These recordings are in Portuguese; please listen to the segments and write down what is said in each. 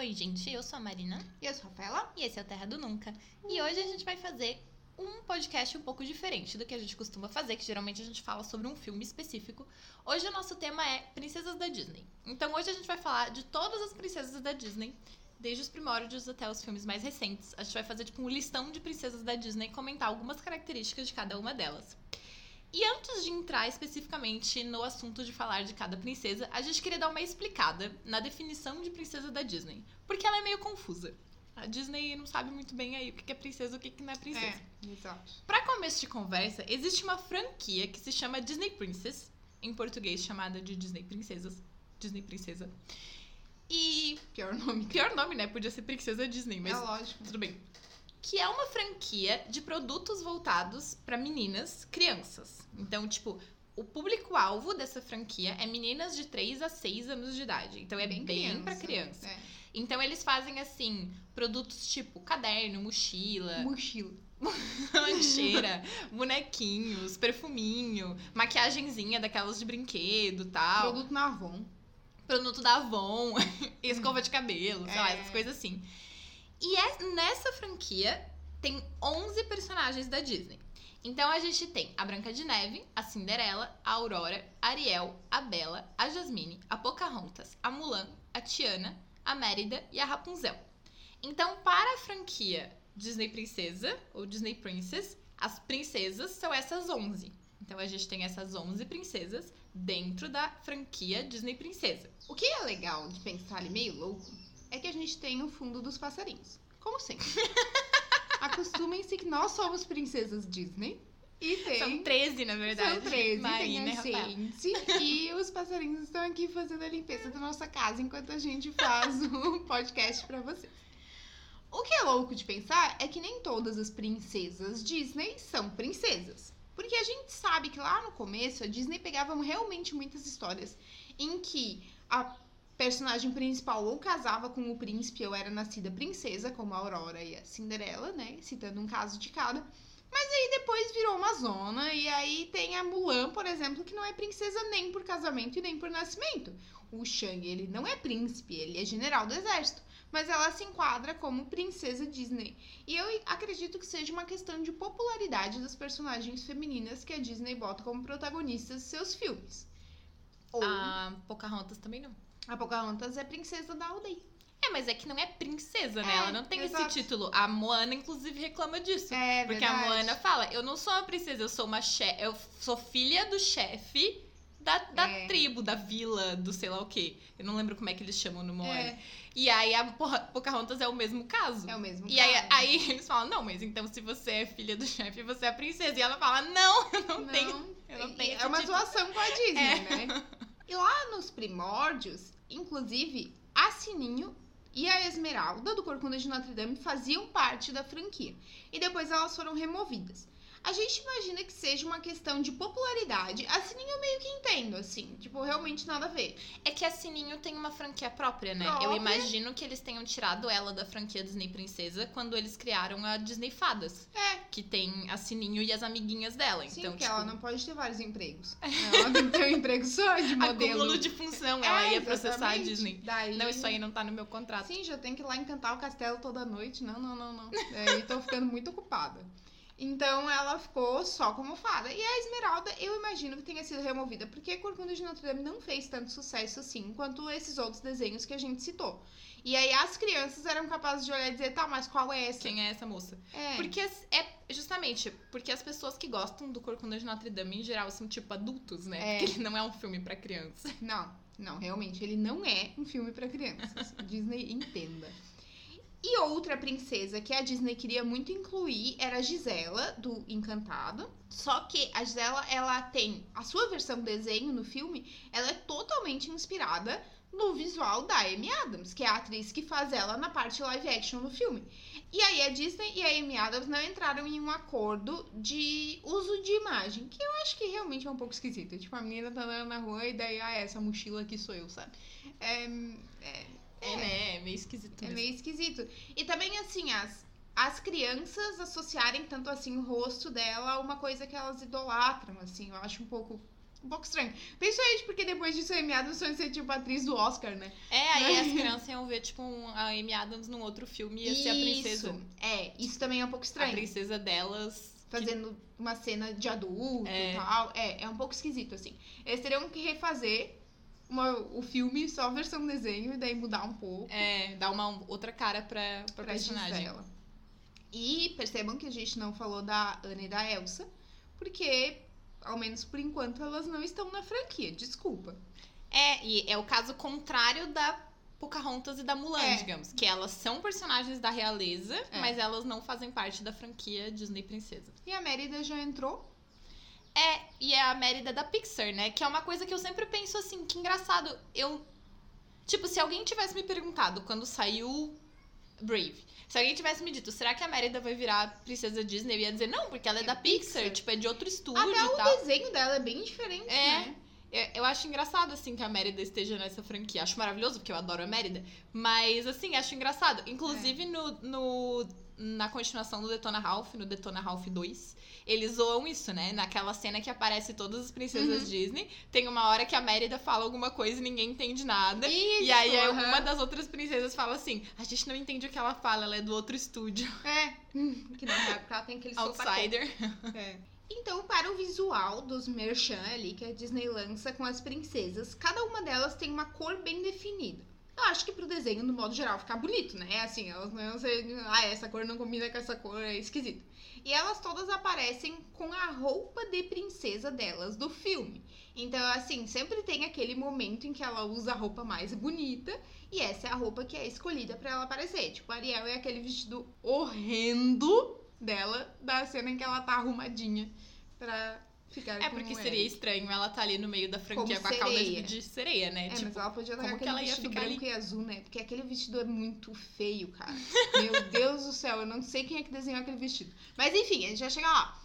Oi, gente, eu sou a Marina E eu sou a Rafaela. e esse é o Terra do Nunca. E hoje a gente vai fazer um podcast um pouco diferente do que a gente costuma fazer, que geralmente a gente fala sobre um filme específico. Hoje o nosso tema é Princesas da Disney. Então hoje a gente vai falar de todas as princesas da Disney, desde os primórdios até os filmes mais recentes. A gente vai fazer tipo um listão de princesas da Disney e comentar algumas características de cada uma delas. E antes de entrar especificamente no assunto de falar de cada princesa, a gente queria dar uma explicada na definição de princesa da Disney, porque ela é meio confusa. A Disney não sabe muito bem aí o que é princesa e o que não é princesa. É, exato. Pra começo de conversa, existe uma franquia que se chama Disney Princess, em português chamada de Disney Princesas. Disney Princesa. E Pior nome. pior nome, né? Podia ser Princesa Disney, mas É lógico. tudo bem. Que é uma franquia de produtos voltados pra meninas, crianças. Então, tipo, o público-alvo dessa franquia é meninas de 3 a 6 anos de idade. Então é bem, pra criança. É. Então eles fazem assim, produtos tipo caderno, mochila, Mochila. lancheira, bonequinhos, perfuminho, maquiagenzinha daquelas de brinquedo, tal. Produto na Avon. produto da Avon, escova de cabelo, sei lá, É. essas coisas assim. E é, nessa franquia tem 11 personagens da Disney. Então a gente tem a Branca de Neve, a Cinderela, a Aurora, a Ariel, a Bela, a Jasmine, a Pocahontas, a Mulan, a Tiana, a Mérida e a Rapunzel. Então, para a franquia Disney Princesa ou Disney Princess, as princesas são essas 11. Então a gente tem essas 11 princesas dentro da franquia Disney Princesa. O que é legal de pensar ali meio louco é que a gente tem o fundo dos passarinhos. Como sempre. Acostumem-se que nós somos princesas Disney. E tem. São 13, na verdade. São 13, Marina tem a Rafael. gente. E os passarinhos estão aqui fazendo a limpeza da nossa casa enquanto a gente faz o podcast pra vocês. O que é louco de pensar é que nem todas as princesas Disney são princesas. Porque a gente sabe que lá no começo a Disney pegava realmente muitas histórias em que a personagem principal ou casava com o príncipe ou era nascida princesa, como a Aurora e a Cinderela, né? Citando um caso de cada. Mas aí depois virou uma zona, e aí tem a Mulan, por exemplo, que não é princesa nem por casamento e nem por nascimento. O Shang, ele não é príncipe, ele é general do exército. Mas ela se enquadra como princesa Disney. E eu acredito que seja uma questão de popularidade das personagens femininas que a Disney bota como protagonistas de seus filmes. Ou A Pocahontas também não. A Pocahontas é princesa da aldeia. É, mas é que não é princesa, né? É, Ela não tem exato. esse título. A Moana, inclusive, reclama disso. É, porque a Moana fala, eu não sou uma princesa, eu sou uma chefe. Eu sou filha do chefe da, da É. tribo, da vila, do sei lá o quê. Eu não lembro como é que eles chamam no Moana. É, E aí a Pocahontas é o mesmo caso. é o mesmo E aí, caso. aí eles falam, não, mas então se você é filha do chefe, você é princesa. E ela fala, não, eu não, tenho. eu não e- tenho É uma título. zoação com a Disney, É. né? E lá nos primórdios, inclusive, a Sininho e a Esmeralda do Corcunda de Notre Dame faziam parte da franquia. E depois elas foram removidas. A gente imagina que seja uma questão de popularidade. A Sininho eu meio que entendo, assim. Tipo, realmente nada a ver. É que a Sininho tem uma franquia própria, né? Própria. Eu imagino que eles tenham tirado ela da franquia Disney Princesa quando eles criaram a Disney Fadas. É. Que tem a Sininho e as amiguinhas dela. Sim, então, porque tipo, ela não pode ter vários empregos. Ela tem que ter um emprego só de modelo. acúmulo de função, ela É, ia processar a. Disney. Daí... Não, isso aí não tá no meu contrato. Sim, já tenho que ir lá encantar o castelo toda noite. Não, não, não, não. Aí tô ficando muito ocupada. Então ela ficou só como fada. E a Esmeralda, eu imagino que tenha sido removida, porque Corcunda de Notre Dame não fez tanto sucesso assim quanto esses outros desenhos que a gente citou. E aí as crianças eram capazes de olhar e dizer, tá, mas qual é essa? Quem é essa moça? É. Porque é justamente porque as pessoas que gostam do Corcunda de Notre Dame em geral são tipo adultos, né? É. Porque ele não é um filme pra criança. Não, não, realmente, ele não é um filme pra crianças. Disney entenda. E outra princesa que a Disney queria muito incluir era a Gisela, do Encantado. Só que a Gisela, ela tem a sua versão desenho no filme, ela é totalmente inspirada no visual da Amy Adams, que é a atriz que faz ela na parte live action no filme. E aí a Disney e a Amy Adams não entraram em um acordo de uso de imagem, que eu acho que realmente é um pouco esquisito. Tipo, a menina tá andando na rua e daí, ah, essa mochila aqui sou eu, sabe? É, é, É, né? É meio esquisito é mesmo. meio esquisito. E também, assim, as, as crianças associarem tanto assim o rosto dela a uma coisa que elas idolatram, assim, eu acho um pouco um pouco estranho. Principalmente porque depois disso a Amy Adams foi ser tipo atriz do Oscar, né? É, aí as crianças iam ver, tipo, um- a Amy Adams num outro filme e ia ser a princesa. Isso. É, isso também é um pouco A estranho. princesa delas. que- Fazendo uma cena de adulto É. e tal. É, é um pouco esquisito, assim. Eles teriam que refazer uma- o filme só a versão desenho e daí mudar um pouco. É, dar uma outra cara pra, pra, pra personagem. Gisela. E percebam que a gente não falou da Ana e da Elsa, porque, ao menos por enquanto, elas não estão na franquia. Desculpa. É, e é o caso contrário da Pocahontas e da Mulan, É. digamos. Que elas são personagens da realeza, É. mas elas não fazem parte da franquia Disney Princesa. E a Mérida já entrou. É, e é a Mérida da Pixar, né? Que é uma coisa que eu sempre penso assim, que engraçado. Eu. Tipo, se alguém tivesse me perguntado quando saiu Brave, se alguém tivesse me dito, será que a Mérida vai virar princesa Disney? Eu ia dizer, não, porque ela é, É da Pixar, Pixar. tipo, é de outro estúdio Até o tal. desenho dela é bem diferente, É. né? Eu, acho engraçado, assim, que a Mérida esteja nessa franquia. Acho maravilhoso, porque eu adoro a Mérida. Mas, assim, acho engraçado. Inclusive, no, no, na continuação do Detona Ralph, no Detona Ralph 2, eles zoam isso, né? Naquela cena que aparece todas as princesas Uhum. Disney. Tem uma hora que a Mérida fala alguma coisa e ninguém entende nada. Isso, e aí, aham. uma das outras princesas fala assim: a gente não entende o que ela fala, ela é do outro estúdio. É. Que na época ela tem aquele. Outsider. É. Então, para o visual dos merchan ali que a Disney lança com as princesas, cada uma delas tem uma cor bem definida. Eu acho que pro desenho, no modo geral, ficar bonito, né? Assim, elas não ser, ah, essa cor não combina com essa cor, é esquisito. E elas todas aparecem com a roupa de princesa delas do filme. Então, assim, sempre tem aquele momento em que ela usa a roupa mais bonita e essa é a roupa que é escolhida pra ela aparecer. Tipo, a Ariel é aquele vestido horrendo dela da cena em que ela tá arrumadinha pra ficar É porque seria estranho ela tá ali no meio da franquia Como com a cauda sereia. de sereia, né? É, tipo, mas ela podia estar com que aquele ela vestido branco e azul, né? Porque aquele vestido é muito feio, cara. Meu Deus do céu, eu não sei quem é que desenhou aquele vestido. Mas enfim, a gente vai chegar lá.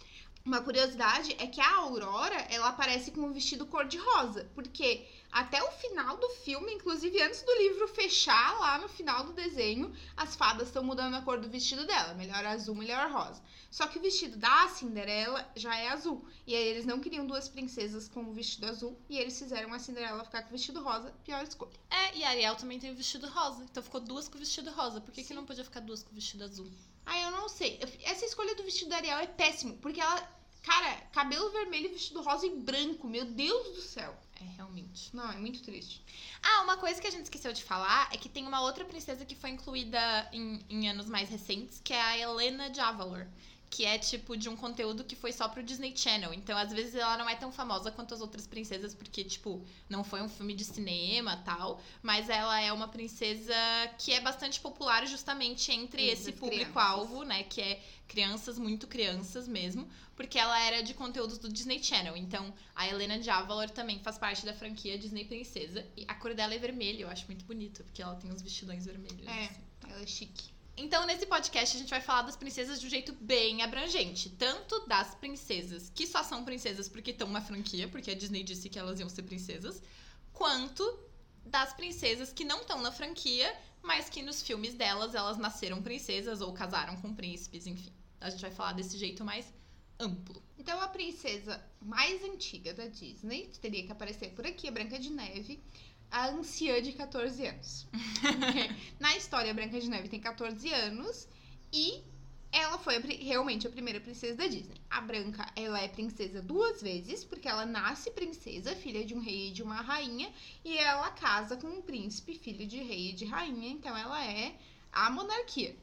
Uma curiosidade é que a Aurora, ela aparece com um vestido cor-de-rosa. Porque até o final do filme, inclusive antes do livro fechar, lá no final do desenho, as fadas estão mudando a cor do vestido dela. Melhor azul, melhor rosa. Só que o vestido da Cinderela já é azul. E aí eles não queriam duas princesas com o vestido azul. E eles fizeram a Cinderela ficar com o vestido rosa. Pior escolha. É, e a Ariel também tem o vestido rosa. Então ficou duas com o vestido rosa. Por que, que não podia ficar duas com o vestido azul? Ah, eu não sei. Essa escolha do vestido da Ariel é péssimo. Porque ela. Cara, cabelo vermelho, vestido rosa e branco. Meu Deus do céu. É, realmente. Não, é muito triste. Ah, uma coisa que a gente esqueceu de falar é que tem uma outra princesa que foi incluída em, em anos mais recentes, que é a Helena de Avalor. Que é tipo de um conteúdo que foi só pro Disney Channel. Então, às vezes, ela não é tão famosa quanto as outras princesas, porque, tipo, não foi um filme de cinema tal. Mas ela é uma princesa que é bastante popular justamente entre Entre esse as público-alvo, né? Que é crianças, muito crianças mesmo. Porque ela era de conteúdos do Disney Channel. Então, a Helena de Avalor também faz parte da franquia Disney Princesa. E a cor dela é vermelha, eu acho muito bonito, porque ela tem os vestidões vermelhos. É, assim. ela é chique. Então, nesse podcast, a gente vai falar das princesas de um jeito bem abrangente. Tanto das princesas que só são princesas porque estão na franquia, porque a Disney disse que elas iam ser princesas, quanto das princesas que não estão na franquia, mas que nos filmes delas elas nasceram princesas ou casaram com príncipes, enfim. A gente vai falar desse jeito mais amplo. Então, a princesa mais antiga da Disney, que teria que aparecer por aqui, é Branca de Neve, a anciã de 14 anos. Na história, a Branca de Neve tem 14 anos e ela foi a realmente a primeira princesa da Disney. A Branca, ela é princesa duas vezes, porque ela nasce princesa, filha de um rei e de uma rainha, e ela casa com um príncipe, filho de rei e de rainha, então ela é a monarquia.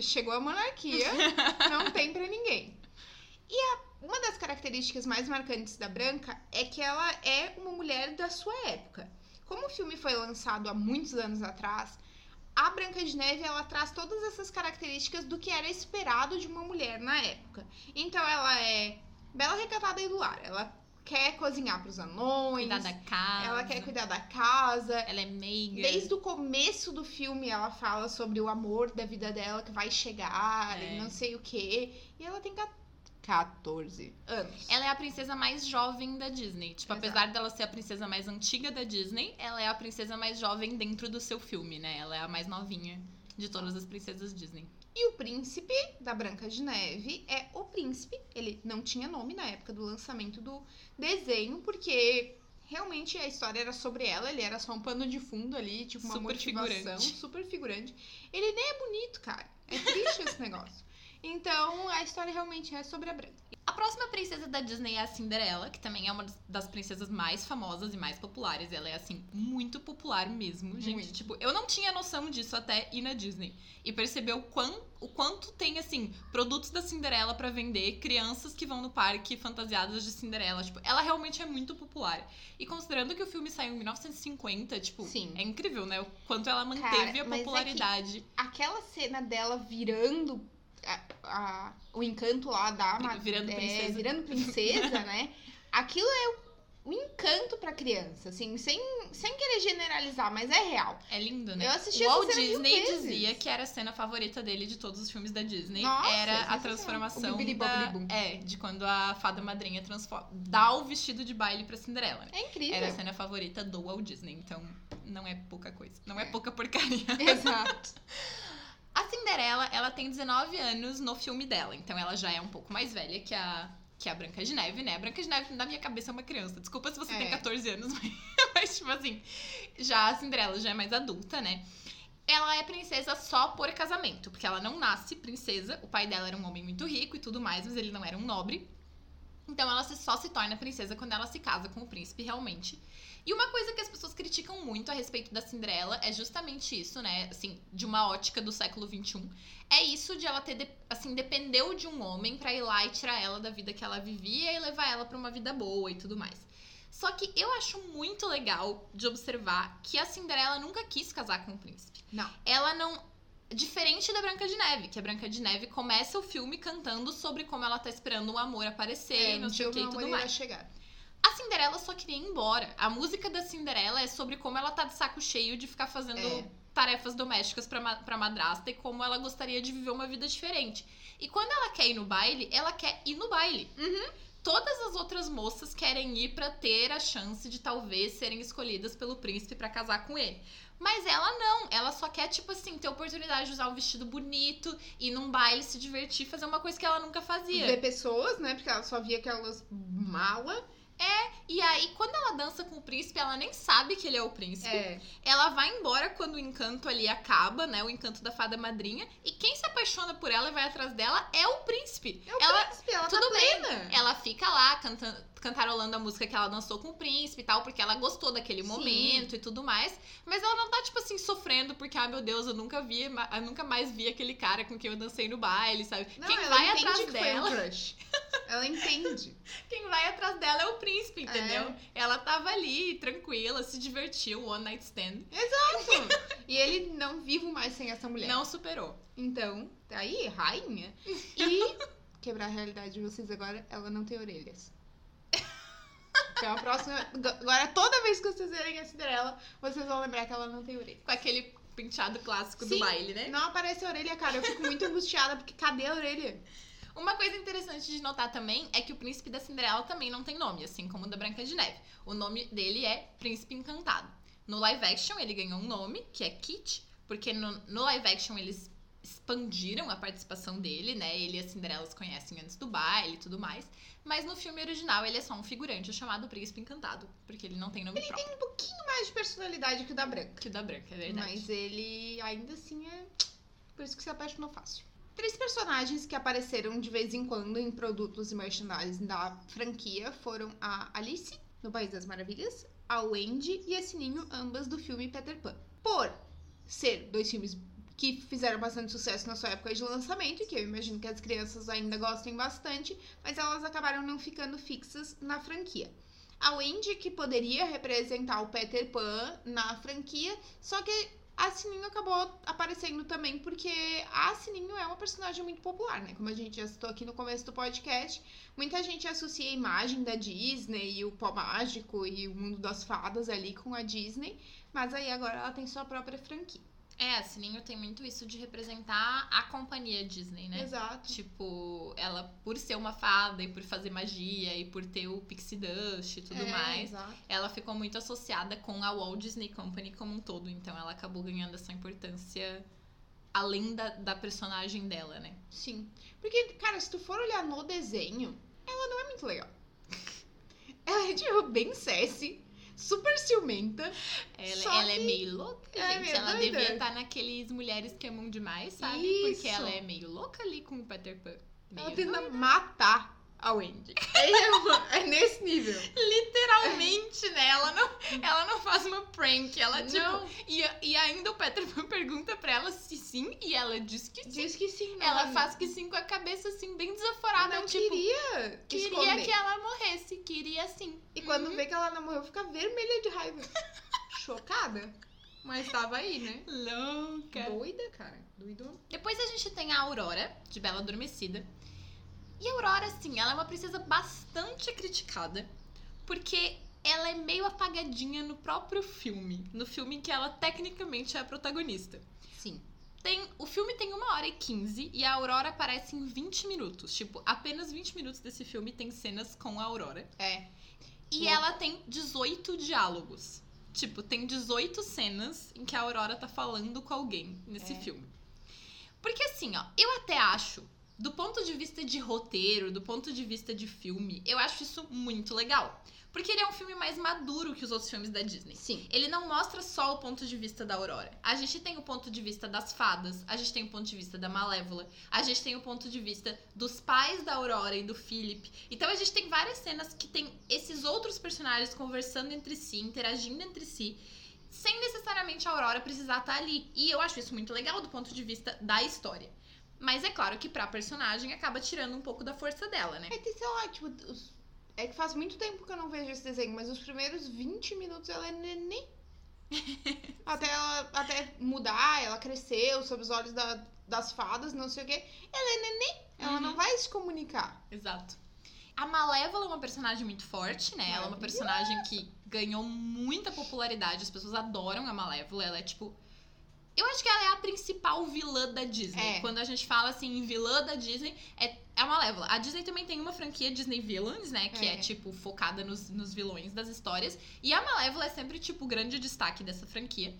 Chegou a monarquia, não tem pra ninguém. E a- uma das características mais marcantes da Branca é que ela é uma mulher da sua época. Como o filme foi lançado há muitos anos atrás, a Branca de Neve ela traz todas essas características do que era esperado de uma mulher na época. Então ela é bela, recatada e do lar. Ela quer cozinhar para os anões. Cuidar da casa. Ela quer cuidar da casa. Ela é meiga. Desde o começo do filme ela fala sobre o amor da vida dela que vai chegar É. e não sei o quê. E ela tem ca- 14 anos. Ela é a princesa mais jovem da Disney. Tipo, Exato. apesar dela ser a princesa mais antiga da Disney, ela é a princesa mais jovem dentro do seu filme, né? Ela é a mais novinha De todas as princesas Disney. E o príncipe da Branca de Neve é o príncipe. Ele não tinha nome na época do lançamento do desenho, porque realmente a história era sobre ela, ele era só um pano de fundo ali, tipo uma Super motivação, figurante. super figurante. Ele nem é bonito, cara. É triste esse negócio. Então, a história realmente é sobre a Branca. A próxima princesa da Disney é a Cinderela, que também é uma das- princesas mais famosas e mais populares. Ela é, assim, muito popular mesmo, gente. Muito. Tipo, eu não tinha noção disso até ir na Disney. E perceber o, quão, o quanto tem, assim, produtos da Cinderela pra vender, crianças que vão no parque fantasiadas de Cinderela. Tipo, ela realmente é muito popular. E considerando que o filme saiu em 1950, tipo, Sim. é incrível, né? O quanto ela manteve Cara, a é popularidade. Aquela cena dela virando a- a- o encanto lá da Virando é, princesa. virando princesa, né? Aquilo é o, o encanto pra criança, assim, sem, sem querer generalizar, mas é real. É lindo, né? Eu assisti o essa Walt Disney vezes. dizia que era a cena favorita dele de todos os filmes da Disney. Nossa, era a transformação bibidi da... É, de quando a fada madrinha transforma... dá o vestido de baile pra Cinderela, né? É incrível. Era a cena favorita do Walt Disney, então não é pouca coisa. Não é, pouca porcaria. Exato. A Cinderela, ela tem 19 anos no filme dela, então ela já é um pouco mais velha que a, que a Branca de Neve, né? A Branca de Neve, na minha cabeça, é uma criança. Desculpa se você É. tem 14 anos, mas, mas, tipo assim, já a Cinderela já é mais adulta, né? Ela é princesa só por casamento, porque ela não nasce princesa. O pai dela era um homem muito rico e tudo mais, mas ele não era um nobre. Então ela só se torna princesa quando ela se casa com o príncipe realmente. E uma coisa que as pessoas criticam muito a respeito da Cinderela é justamente isso, né? Assim, de uma ótica do século XXI. É isso de ela ter, de- assim, dependeu de um homem pra ir lá e tirar ela da vida que ela vivia e levar ela pra uma vida boa e tudo mais. Só que eu acho muito legal de observar que a Cinderela nunca quis casar com o príncipe. Não. Ela não. Diferente da Branca de Neve, que a Branca de Neve começa o filme cantando sobre como ela tá esperando o amor aparecer, É, não sei o que e tudo mais. irá chegar. A Cinderela só queria ir embora. A música da Cinderela é sobre como ela tá de saco cheio de ficar fazendo É. tarefas domésticas pra, pra madrasta e como ela gostaria de viver uma vida diferente. E quando ela quer ir no baile, ela quer ir no baile. Uhum. Todas as outras moças querem ir pra ter a chance de talvez serem escolhidas pelo príncipe pra casar com ele. Mas ela não, ela só quer, tipo assim, ter oportunidade de usar um vestido bonito, ir num baile, se divertir, fazer uma coisa que ela nunca fazia. Ver pessoas, né? Porque ela só via aquelas mala. E aí, quando ela dança com o príncipe, ela nem sabe que ele é o príncipe. É. Ela vai embora quando o encanto ali acaba, né? O encanto da fada madrinha. E quem se apaixona por ela e vai atrás dela é o príncipe. É o Ela- príncipe, ela tudo tá bem. Ela fica lá cantando, cantarolando a música que ela dançou com o príncipe e tal, porque ela gostou daquele Sim. momento e tudo mais. Mas ela não tá, tipo assim, sofrendo porque, ah, meu Deus, eu nunca vi, eu nunca mais vi aquele cara com quem eu dancei no baile, sabe? Não, quem vai atrás que dela. um. Ela entende. Quem vai atrás dela é o príncipe, entendeu? Ela tava ali, tranquila, se divertiu, one night stand. e ele não vivo mais sem essa mulher. Não superou. Então, tá aí, rainha. E quebrar a realidade de vocês agora, ela não tem orelhas. Então a próxima. Agora, toda vez que vocês verem a Cinderela, vocês vão lembrar que ela não tem orelha. Com aquele penteado clássico do Sim. baile, né? Não aparece a orelha, cara. Eu fico muito angustiada, porque cadê a orelha? Uma coisa interessante de notar também é que o príncipe da Cinderela também não tem nome, assim como o da Branca de Neve. O nome dele é Príncipe Encantado. No live action ele ganhou um nome, que é Kit, porque no, no live action eles expandiram a participação dele, né? Ele e a Cinderela se conhecem antes do baile e tudo mais. Mas no filme original ele é só um figurante chamado Príncipe Encantado, porque ele não tem nome próprio. Um pouquinho mais de personalidade que o da Branca. Que o da Branca, é verdade. Mas ele ainda assim é. Por isso que se apaixonou fácil. Três personagens que apareceram de vez em quando em produtos e merchandising da franquia foram a Alice, no País das Maravilhas, a Wendy e a Sininho, ambas do filme Peter Pan. Por ser dois filmes que fizeram bastante sucesso na sua época de lançamento, e que eu imagino que as crianças ainda gostem bastante, mas elas acabaram não ficando fixas na franquia. A Wendy, que poderia representar o Peter Pan na franquia, só que a Sininho acabou aparecendo também porque a Sininho é uma personagem muito popular, né? Como a gente já citou aqui no começo do podcast, muita gente associa a imagem da Disney e o pó mágico e o mundo das fadas ali com a Disney, mas aí agora ela tem sua própria franquia. É, a Sininho tem muito isso de representar a companhia Disney, né? Exato. Tipo, ela, por ser uma fada e por fazer magia e por ter o Pixie Dust e tudo É, mais, Exato. ela ficou muito associada com a Walt Disney Company como um todo. Então ela acabou ganhando essa importância além da, da personagem dela, né? Sim. Porque, cara, se tu for olhar no desenho, ela não é muito legal. Ela é, tipo, bem sassy, super ciumenta. Ela, ela é que meio louca, ela é gente. meio ela doida. devia estar naqueles mulheres que amam demais, sabe? Isso. Porque ela é meio louca ali com o Peter Pan. Ela Meio tenta matar a Wendy. É, é nesse nível. Literalmente, né? Ela não, ela não faz uma prank. Ela, tipo. Não. E, e ainda o Peter Pan pergunta pra ela se sim, e ela diz que sim. Diz que sim, Ela não- faz que sim com a cabeça assim, bem desaforada. não tipo, queria queria esconder. que ela morresse. Queria sim. E quando Uhum. vê que ela não morreu, fica vermelha de raiva. Chocada. Mas tava aí, né? Louca. Doida, cara. Doido. Depois a gente tem a Aurora, de Bela Adormecida. E a Aurora, assim, ela é uma princesa bastante criticada, porque ela é meio apagadinha no próprio filme. No filme em que ela tecnicamente é a protagonista. Sim. Tem, o filme tem uma hora e 15 e a Aurora aparece em 20 minutos. Tipo, apenas 20 minutos desse filme tem cenas com a Aurora. É. E ela tem 18 diálogos. Tipo, tem 18 cenas em que a Aurora tá falando com alguém nesse É. filme. Porque assim, ó, eu até acho, do ponto de vista de roteiro, do ponto de vista de filme, eu acho isso muito legal. Porque ele é um filme mais maduro que os outros filmes da Disney. Sim. Ele não mostra só o ponto de vista da Aurora. A gente tem o ponto de vista das fadas, a gente tem o ponto de vista da Malévola, a gente tem o ponto de vista dos pais da Aurora e do Philip. Então a gente tem várias cenas que tem esses outros personagens conversando entre si, interagindo entre si, sem necessariamente a Aurora precisar estar ali. E eu acho isso muito legal do ponto de vista da história. Mas é claro que pra personagem acaba tirando um pouco da força dela, né? É que, sei lá, tipo, os- é que faz muito tempo que eu não vejo esse desenho, mas os primeiros 20 minutos ela é neném. até ela até mudar, ela cresceu sob os olhos da- das fadas, não sei o quê. Ela é neném. Ela Uhum. não vai se comunicar. Exato. A Malévola é uma personagem muito forte, né? Ela é uma personagem que ganhou muita popularidade. As pessoas adoram a Malévola. Ela é tipo. Eu acho que ela é a principal vilã da Disney. É. Quando a gente fala assim em vilã da Disney, é, é a Malévola. A Disney também tem uma franquia Disney Villains, né? Que é, É. tipo, focada nos, nos vilões das histórias. E a Malévola é sempre, tipo, o grande destaque dessa franquia.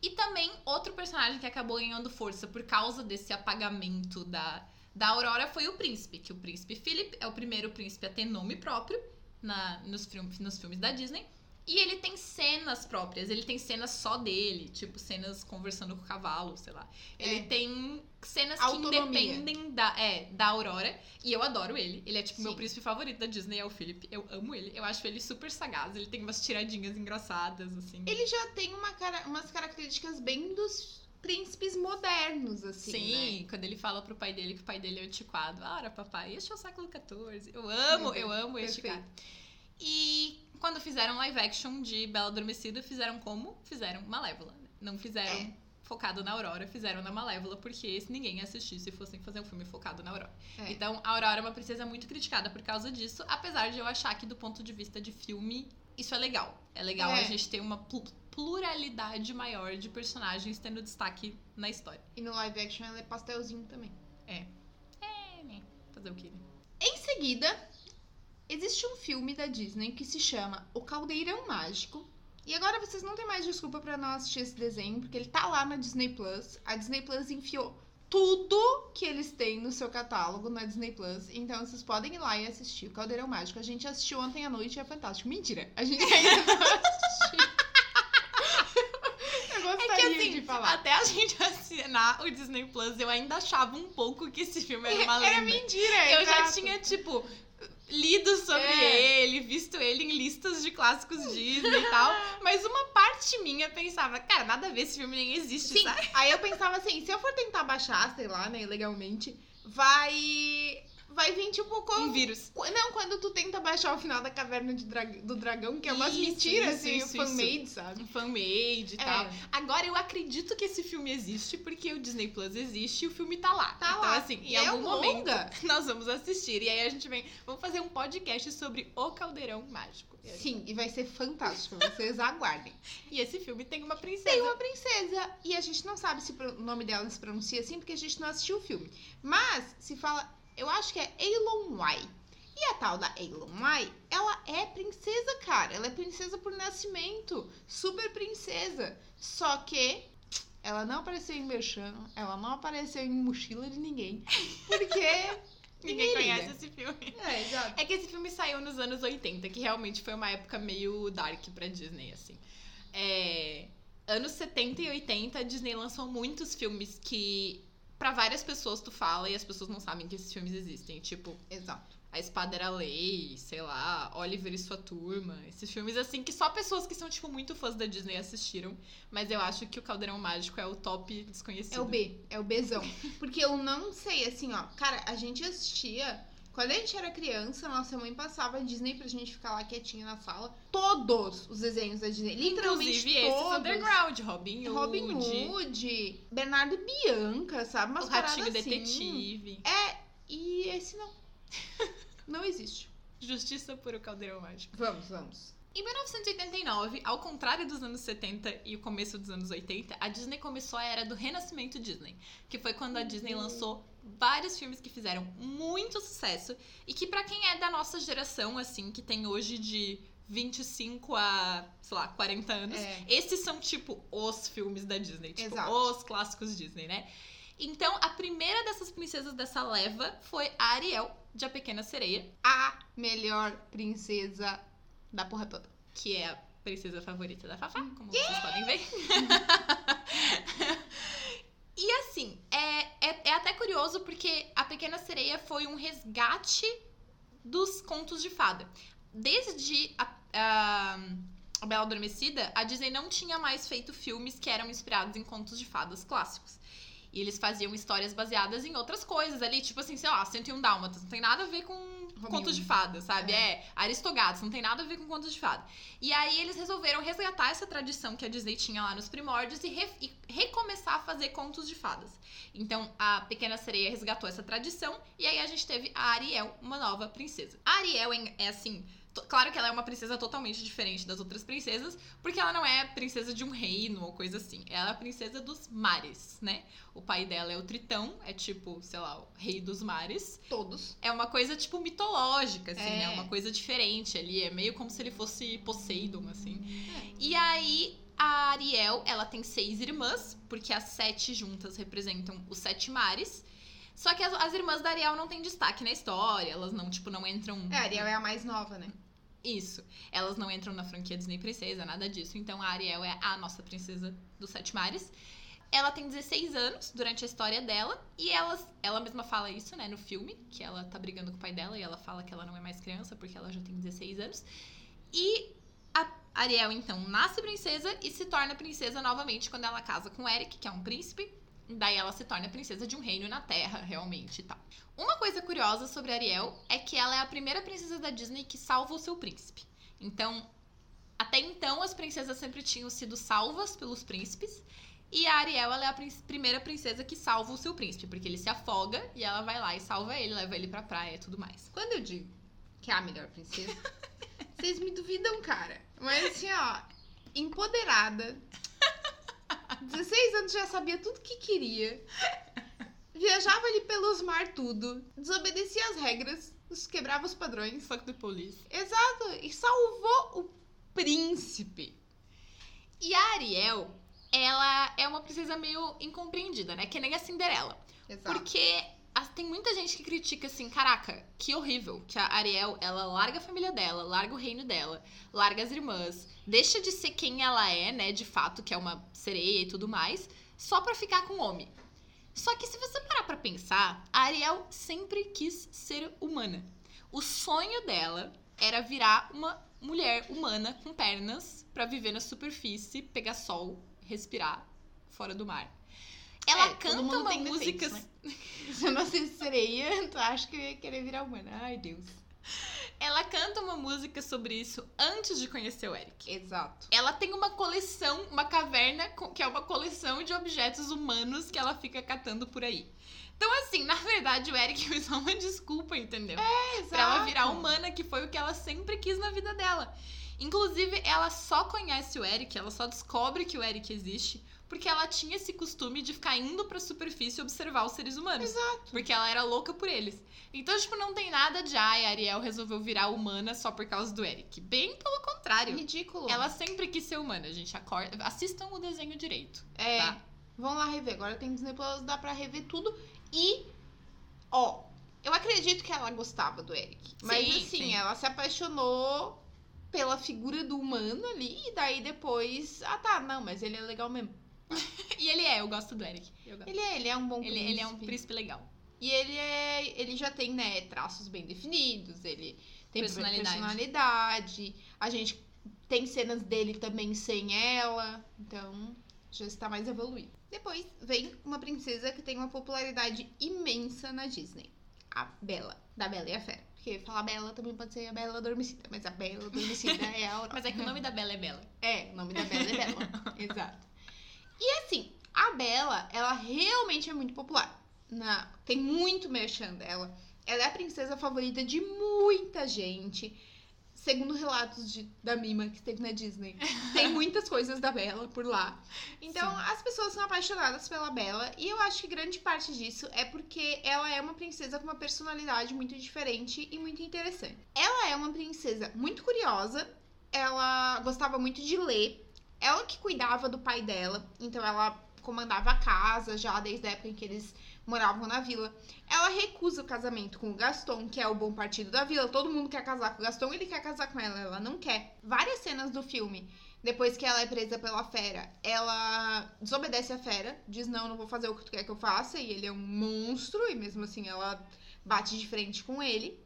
E também outro personagem que acabou ganhando força por causa desse apagamento da, da Aurora foi o príncipe. Que o príncipe Philip é o primeiro príncipe a ter nome próprio na, nos, filmes, nos filmes da Disney. E ele tem cenas próprias, ele tem cenas só dele, tipo cenas conversando com o cavalo, sei lá. Ele É. tem cenas Autonomia. que independem da, é, da Aurora. E eu adoro ele. Ele é tipo meu Sim. príncipe favorito da Disney, é o Philip. Eu amo ele. Eu acho ele super sagaz. Ele tem umas tiradinhas engraçadas, assim. Ele já tem uma cara, umas características bem dos príncipes modernos, assim, Sim, né? quando ele fala pro pai dele que o pai dele é antiquado. Ah, ora, papai, este é o século XIV. Eu amo, eu amo este Perfeito. cara. E quando fizeram live action de Bela Adormecida, fizeram como? Fizeram Malévola. Não fizeram É. focado na Aurora, fizeram na Malévola, porque se ninguém ia assistir se fossem fazer um filme focado na Aurora. É. Então, a Aurora é uma princesa muito criticada por causa disso, apesar de eu achar que do ponto de vista de filme, isso é legal. É legal É. a gente ter uma plu- pluralidade maior de personagens tendo destaque na história. E no live action ela é pastelzinho também. É, né? Fazer o quê? né? Em seguida, existe um filme da Disney que se chama O Caldeirão Mágico. E agora vocês não têm mais desculpa pra não assistir esse desenho, porque ele tá lá na Disney Plus. A Disney Plus enfiou tudo que eles têm no seu catálogo na Disney Plus. Então vocês podem ir lá e assistir o Caldeirão Mágico. A gente assistiu ontem à noite e é fantástico. Mentira! A gente ainda não assistiu. Eu É que assim, de falar. até a gente assinar o Disney Plus, eu ainda achava um pouco que esse filme era uma Era lenda. mentira, Eu já exato. tinha, tipo, lido sobre É. ele, visto ele em listas de clássicos Disney e tal. Mas uma parte minha pensava, cara, nada a ver, esse filme nem existe, Sim, sabe? aí eu pensava assim, se eu for tentar baixar, sei lá, né, ilegalmente, vai. Vai vir tipo como. Um vírus. Não, quando tu tenta baixar o final da caverna dra- do dragão, que é umas Isso, mentiras, isso, assim, isso, fan-made, sabe? Fan-made e É. tal. Agora eu acredito que esse filme existe porque o Disney Plus existe e o filme tá lá. Tá então, lá. assim, em E é algum um momento longa. nós vamos assistir. E aí a gente vem, vamos fazer um podcast sobre o Caldeirão Mágico. Sim, e vai ser fantástico, vocês aguardem. E esse filme tem uma princesa. Tem uma princesa, e a gente não sabe se o nome dela se pronuncia assim, porque a gente não assistiu o filme. Mas, se fala, eu acho que é Eilon Wai. E a tal da Eilon Wai, ela é princesa, cara. Ela é princesa por nascimento. Super princesa. Só que Ela não apareceu em Merchan, ela não apareceu em Mochila de Ninguém. Porque Ninguém Ninguém conhece esse filme. É, exato. É que esse filme saiu nos anos 80, que realmente foi uma época meio dark pra Disney, assim. É, Anos 70 e 80, a Disney lançou muitos filmes que, pra várias pessoas, tu fala e as pessoas não sabem que esses filmes existem. Tipo, Exato. A Espada Era Lei, sei lá, Oliver e Sua Turma. Esses filmes, assim, que só pessoas que são, tipo, muito fãs da Disney assistiram. Mas eu acho que o Caldeirão Mágico é o top desconhecido. É o B, é o Bzão. Porque eu não sei, assim, ó. Cara, a gente assistia. Quando a gente era criança, nossa mãe passava a Disney pra gente ficar lá quietinha na sala. Todos os desenhos da Disney. Literalmente Inclusive esses todos. underground, Robin Hood, Robin Hood, Bernardo e Bianca, sabe? Umas o Ratinho assim. Detetive, E esse não. Não existe. Justiça por o Caldeirão Mágico. Vamos, vamos. Em 1989, ao contrário dos anos 70 e o começo dos anos 80, a Disney começou a era do renascimento Disney, que foi quando a Disney lançou vários filmes que fizeram muito sucesso e que pra quem é da nossa geração assim, que tem hoje de 25 a, sei lá, 40 anos, É. esses são tipo os filmes da Disney, tipo Exato. os clássicos Disney, né? Então, a primeira dessas princesas dessa leva foi a Ariel, de A Pequena Sereia, A melhor princesa da porra toda. que é a princesa favorita da Fafá, como vocês podem ver. e assim, é, é, é até curioso porque A Pequena Sereia foi um resgate dos contos de fada. Desde a, a, a Bela Adormecida, a Disney não tinha mais feito filmes que eram inspirados em contos de fadas clássicos. E eles faziam histórias baseadas em outras coisas ali, tipo assim, sei lá, 101 Dálmatas, não tem nada a ver com contos de fada, sabe? É, Aristogatos, não tem nada a ver com contos de fada. E aí eles resolveram resgatar essa tradição que a Disney tinha lá nos primórdios e, re- e recomeçar a fazer contos de fadas. Então a Pequena Sereia resgatou essa tradição e aí a gente teve a Ariel, uma nova princesa. A Ariel é, é assim. Claro que ela é uma princesa totalmente diferente das outras princesas, porque ela não é princesa de um reino ou coisa assim. Ela é a princesa dos mares, né? O pai dela é o Tritão, é tipo, sei lá, o rei dos mares Todos. é uma coisa, tipo, mitológica, assim, É. né? Uma coisa diferente ali. É meio como se ele fosse Poseidon, assim. E aí, a Ariel, ela tem seis irmãs, porque as sete juntas representam os sete mares. Só que as, as irmãs da Ariel não têm destaque na história, elas não, tipo, não entram. É, a Ariel é a mais nova, né? Isso. Elas não entram na franquia Disney Princesa, nada disso. Então a Ariel é a nossa princesa dos Sete Mares. Ela tem 16 anos durante a história dela. E elas, ela mesma fala isso, né, no filme, que ela tá brigando com o pai dela e ela fala que ela não é mais criança porque ela já tem 16 anos. E a Ariel, então, nasce princesa e se torna princesa novamente quando ela casa com Eric, que é um príncipe. Daí ela se torna princesa de um reino na Terra, realmente e tal. Uma coisa curiosa sobre Ariel é que ela é a primeira princesa da Disney que salva o seu príncipe. Então, até então, as princesas sempre tinham sido salvas pelos príncipes. E a Ariel ela é a prin- primeira princesa que salva o seu príncipe, porque ele se afoga e ela vai lá e salva ele, leva ele pra praia e tudo mais. Quando eu digo que é a melhor princesa, vocês me duvidam, cara. Mas assim, ó, empoderada. 16 anos já sabia tudo que queria. Viajava ali pelos mar tudo. Desobedecia as regras. Quebrava os padrões. Fuck the police. Exato. E salvou o príncipe. E a Ariel, ela é uma princesa meio incompreendida, né? Que nem a Cinderela. Exato. Porque tem muita gente que critica assim, caraca, que horrível que a Ariel, ela larga a família dela, larga o reino dela, larga as irmãs, deixa de ser quem ela é, né, de fato, que é uma sereia e tudo mais, só pra ficar com o homem. Só que se você parar pra pensar, a Ariel sempre quis ser humana. O sonho dela era virar uma mulher humana com pernas pra viver na superfície, pegar sol, respirar fora do mar. Ela É, canta uma música defeitos, Se eu nascesse sereia, tu acha que eu ia querer virar humana? Ai, Deus. Ela canta uma música sobre isso antes de conhecer o Eric. Exato. Ela tem uma coleção, uma caverna, que é uma coleção de objetos humanos que ela fica catando por aí. Então, assim, na verdade, o Eric foi só uma desculpa, entendeu? Exato. Pra ela virar humana, que foi o que ela sempre quis na vida dela. Inclusive, ela só conhece o Eric, ela só descobre que o Eric existe, porque ela tinha esse costume de ficar indo pra superfície observar os seres humanos. Exato. Porque ela era louca por eles. Então, tipo, não tem nada de ai, a Ariel resolveu virar humana só por causa do Eric. Bem pelo contrário. Ridículo. Ela sempre quis ser humana, gente. Acorda... Assistam o desenho direito. É. tá? Vão lá rever. Agora tem Disney Plus, dá pra rever tudo. E, ó, eu acredito que ela gostava do Eric. Mas Sim, assim, sim. ela se apaixonou pela figura do humano ali. E daí depois. Ah, tá, não, mas ele é legal mesmo. E ele é, eu gosto do Eric. Gosto. Ele é, ele é um bom Ele, ele é um príncipe. príncipe legal. E ele é. Ele já tem, né, traços bem definidos, ele tem Personalidade. personalidade. A gente tem cenas dele também sem ela. Então, já está mais evoluído. Depois vem uma princesa que tem uma popularidade imensa na Disney. A Bela. Da Bela e a Fera. Porque falar Bela também pode ser a Bela Adormecida. Mas a Bela Adormecida é a Aurora. Mas é que o nome da Bela é Bela. É, o nome da Bela é Bela. Exato. Bela, ela realmente é muito popular. Na, tem muito merchan dela. Ela é a princesa favorita de muita gente. Segundo relatos de, da Mima, que esteve na Disney. Tem muitas coisas da Bela por lá. Então, Sim. as pessoas são apaixonadas pela Bela. E eu acho que grande parte disso é porque ela é uma princesa com uma personalidade muito diferente e muito interessante. Ela é uma princesa muito curiosa. Ela gostava muito de ler. Ela que cuidava do pai dela. Então, ela comandava a casa já desde a época em que eles moravam na vila. Ela recusa o casamento com o Gaston, que é o bom partido da vila. Todo mundo quer casar com o Gaston, ele quer casar com ela, ela não quer. Várias cenas do filme, depois que ela é presa pela fera, ela desobedece a fera, diz: Não, não vou fazer o que tu quer que eu faça. E ele é um monstro, e mesmo assim ela bate de frente com ele.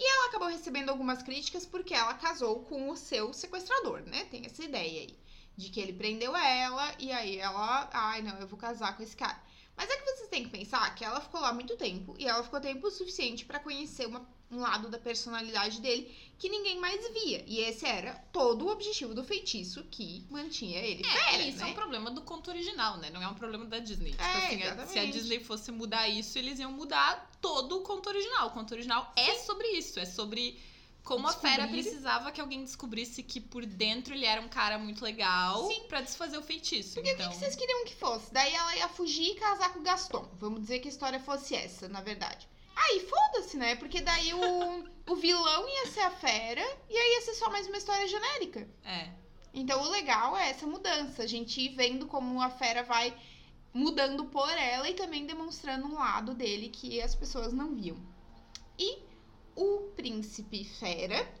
E ela acabou recebendo algumas críticas porque ela casou com o seu sequestrador, né? Tem essa ideia aí. De que ele prendeu ela e aí ela, ai não, eu vou casar com esse cara. Mas é que vocês têm que pensar que ela ficou lá muito tempo e ela ficou tempo suficiente pra conhecer uma- um lado da personalidade dele que ninguém mais via. E esse era todo o objetivo do feitiço que mantinha ele É, fera, isso é né? um problema do conto original, né? Não é um problema da Disney. Tipo É, assim, a- se a exatamente. Disney fosse mudar isso, eles iam mudar todo o conto original. O conto original é sobre isso, é sobre como a fera Descobrir. precisava que alguém descobrisse que por dentro ele era um cara muito legal Sim. pra desfazer o feitiço. Porque então, o que que vocês queriam que fosse? Daí ela ia fugir e casar com o Gaston. Vamos dizer que a história fosse essa, na verdade. Aí foda-se, né? Porque daí o, o vilão ia ser a fera e aí ia ser só mais uma história genérica. é. Então o legal é essa mudança, a gente ir vendo como a fera vai mudando por ela e também demonstrando um lado dele que as pessoas não viam. E o príncipe fera,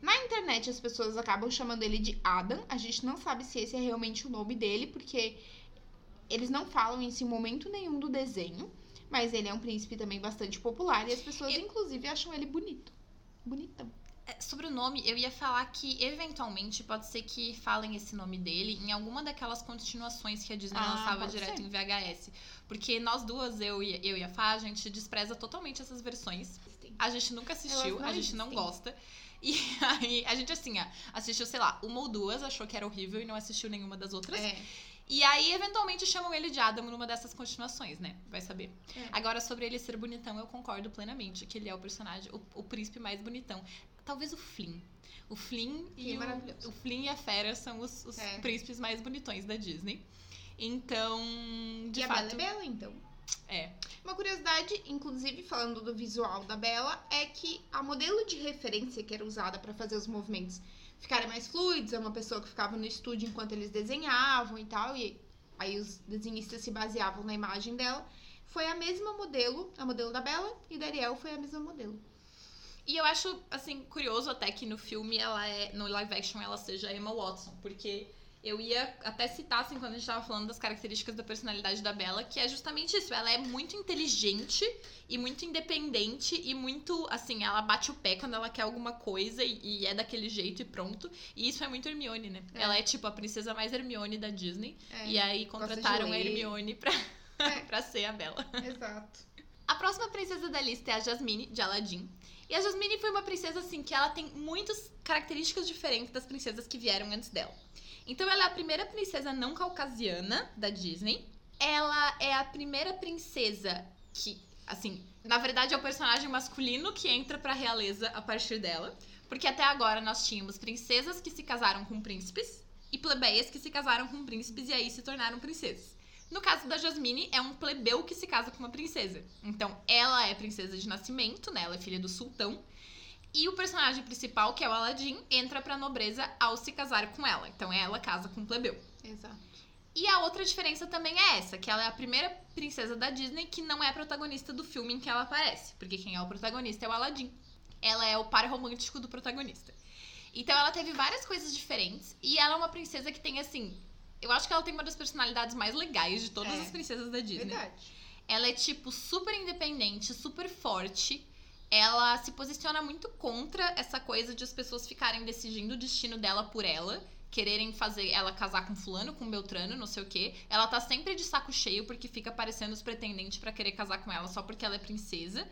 na internet as pessoas acabam chamando ele de Adam. A gente não sabe se esse é realmente o nome dele, porque eles não falam em momento nenhum do desenho. Mas ele é um príncipe também bastante popular e as pessoas, Eu- inclusive, acham ele bonito. Bonitão. É, Sobre o nome, eu ia falar que eventualmente pode ser que falem esse nome dele em alguma daquelas continuações que a Disney Ah, lançava direto ser. em VHS. Porque nós duas, eu e, eu e a Fá, a gente despreza totalmente essas versões. A gente nunca assistiu, a gente não gosta. E aí, a gente, assim, assistiu, sei lá, uma ou duas, achou que era horrível e não assistiu nenhuma das outras. É. E aí, eventualmente, chamam ele de Adam numa dessas continuações, né? Vai saber. É. Agora, sobre ele ser bonitão, eu concordo plenamente que ele é o personagem, o, o príncipe mais bonitão. Talvez o Flynn. O Flynn Flynn é e o, o Flynn e a Fera são os, os É. príncipes mais bonitões da Disney. Então, de e a fato, Bela é Bela, então. É. Uma curiosidade, inclusive falando do visual da Bela, é que a modelo de referência que era usada para fazer os movimentos ficarem mais fluidos é uma pessoa que ficava no estúdio enquanto eles desenhavam e tal, e aí os desenhistas se baseavam na imagem dela. Foi a mesma modelo, a modelo da Bela, e da Ariel foi a mesma modelo. E eu acho, assim, curioso até que no filme ela é. No live action ela seja Emma Watson, porque eu ia até citar, assim, quando a gente tava falando das características da personalidade da Bella, que é justamente isso. Ela é muito inteligente e muito independente e muito, assim, ela bate o pé quando ela quer alguma coisa e, e é daquele jeito e pronto. E isso é muito Hermione, né? É. Ela é tipo a princesa mais Hermione da Disney. É, E aí contrataram a. Hermione pra, É. pra ser a Bella. Exato. A próxima princesa da lista é a Jasmine, de Aladdin. E a Jasmine foi uma princesa, assim, que ela tem muitas características diferentes das princesas que vieram antes dela. Então, ela é a primeira princesa não caucasiana da Disney. Ela é a primeira princesa que, assim, na verdade é o personagem masculino que entra pra realeza a partir dela. Porque até agora nós tínhamos princesas que se casaram com príncipes e plebeias que se casaram com príncipes e aí se tornaram princesas. No caso da Jasmine, é um plebeu que se casa com uma princesa. Então, ela é princesa de nascimento, né? Ela é filha do sultão. E o personagem principal, que é o Aladdin, entra pra nobreza ao se casar com ela. Então, ela casa com um plebeu. Exato. E a outra diferença também é essa, que ela é a primeira princesa da Disney que não é a protagonista do filme em que ela aparece. Porque quem é o protagonista é o Aladdin. Ela é o par romântico do protagonista. Então ela teve várias coisas diferentes. E ela é uma princesa que tem, assim. Eu acho que ela tem uma das personalidades mais legais de todas É. as princesas da Disney. Verdade. Ela é, tipo, super independente, super forte. Ela se posiciona muito contra essa coisa de as pessoas ficarem decidindo o destino dela por ela. Quererem fazer ela casar com fulano, com Beltrano, não sei o quê. Ela tá sempre de saco cheio porque fica aparecendo os pretendentes pra querer casar com ela só porque ela é princesa.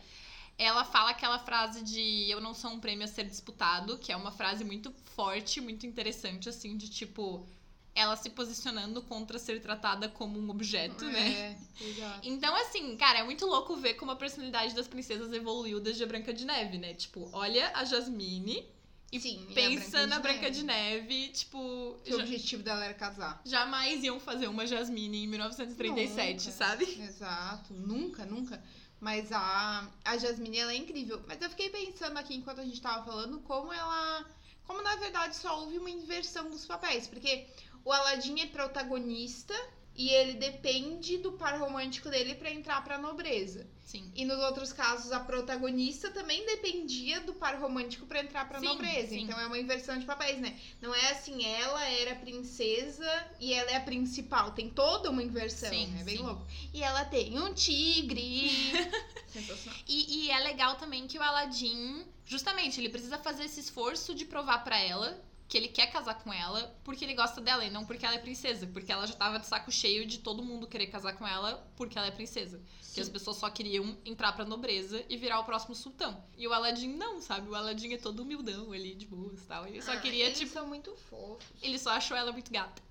Ela fala aquela frase de eu não sou um prêmio a ser disputado, que é uma frase muito forte, muito interessante, assim, de tipo, ela se posicionando contra ser tratada como um objeto, né? É, exato. Então, assim, cara, é muito louco ver como a personalidade das princesas evoluiu desde a Branca de Neve, né? Tipo, olha a Jasmine e Sim, e a pensa na Branca de Neve, tipo, Que o objetivo dela era casar. jamais iam fazer uma Jasmine em 1937, Nunca. sabe? Exato, nunca, nunca. Mas a, a Jasmine, ela é incrível. Mas eu fiquei pensando aqui, enquanto a gente tava falando, como ela... Como, na verdade, só houve uma inversão dos papéis. Porque o Aladdin é protagonista e ele depende do par romântico dele pra entrar pra nobreza. Sim. E nos outros casos, a protagonista também dependia do par romântico pra entrar pra Sim, nobreza. sim. Então é uma inversão de papéis, né? Não é assim, ela era princesa e ela é a principal. Tem toda uma inversão. Sim, é bem sim. louco. E ela tem um tigre. Sensacional. E, e é legal também que o Aladdin, justamente, ele precisa fazer esse esforço de provar pra ela que ele quer casar com ela porque ele gosta dela e não porque ela é princesa. Porque ela já tava de saco cheio de todo mundo querer casar com ela porque ela é princesa. Que as pessoas só queriam entrar pra nobreza e virar o próximo sultão. E o Aladdin não, sabe? O Aladdin é todo humildão ali, de boas e tal. Ele só Ah, queria, eles tipo. são muito fofos. Ele só achou ela muito gata.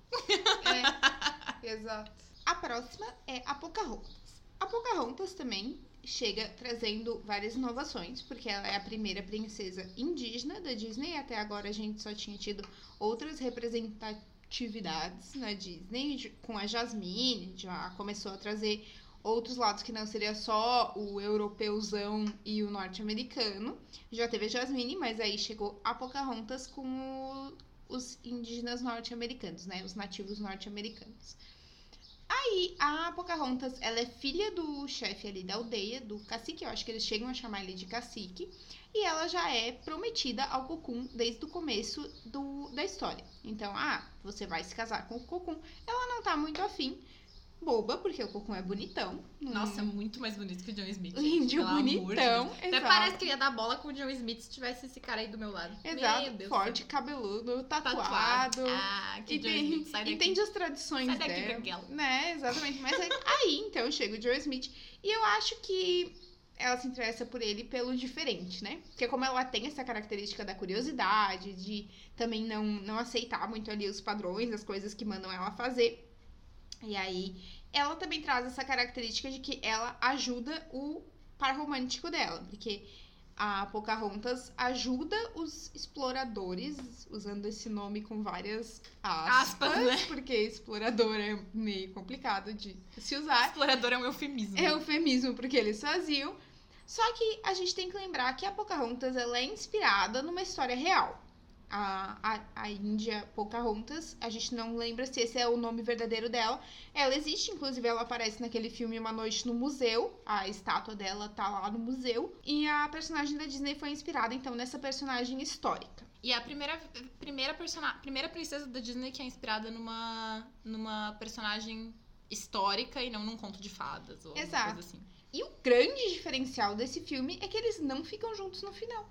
É, exato. A próxima é a Pocahontas. A Pocahontas também chega trazendo várias inovações, porque ela é a primeira princesa indígena da Disney. Até agora a gente só tinha tido outras representatividades na Disney, com a Jasmine, já começou a trazer outros lados que não seria só o europeuzão e o norte-americano. Já teve a Jasmine, mas aí chegou a Pocahontas com o- os indígenas norte-americanos, né? Os nativos norte-americanos. Aí, a Pocahontas, ela é filha do chefe ali da aldeia, do cacique, eu acho que eles chegam a chamar ele de cacique, e ela já é prometida ao Cocum desde o começo do, da história. Então, ah, você vai se casar com o Cocum. Ela não tá muito afim, boba, porque o Cocum é bonitão. Nossa, muito mais bonito que o John Smith. índio de bonitão. Até parece que ia dar bola com o John Smith se tivesse esse cara aí do meu lado. Exato, Meu Deus forte, cabeludo, Tatuado. tatuado. Ah, que E John tem- Smith, sai daqui. entende as tradições Sai daqui, dela. Branquela. Né, exatamente. Mas aí, aí, então chega o Joe Smith. E eu acho que ela se interessa por ele pelo diferente, né? Porque como ela tem essa característica da curiosidade, de também não, não aceitar muito ali os padrões, as coisas que mandam ela fazer. E aí, ela também traz essa característica de que ela ajuda o par romântico dela. Porque a Pocahontas ajuda os exploradores, usando esse nome com várias aspas, Aspas, né? porque explorador é meio complicado de se usar. Explorador é um eufemismo. É eufemismo porque eles faziam. Só que a gente tem que lembrar que a Pocahontas ela é inspirada numa história real. A, a, a Índia Pocahontas, a gente não lembra se esse é o nome verdadeiro dela. Ela existe, inclusive ela aparece naquele filme Uma Noite no Museu. A estátua dela tá lá no museu. E a personagem da Disney foi inspirada, então, nessa personagem histórica. E a primeira, primeira, persona, primeira princesa da Disney que é inspirada numa, numa personagem histórica e não num conto de fadas ou Exato. coisa assim. E o grande diferencial desse filme é que eles não ficam juntos no final.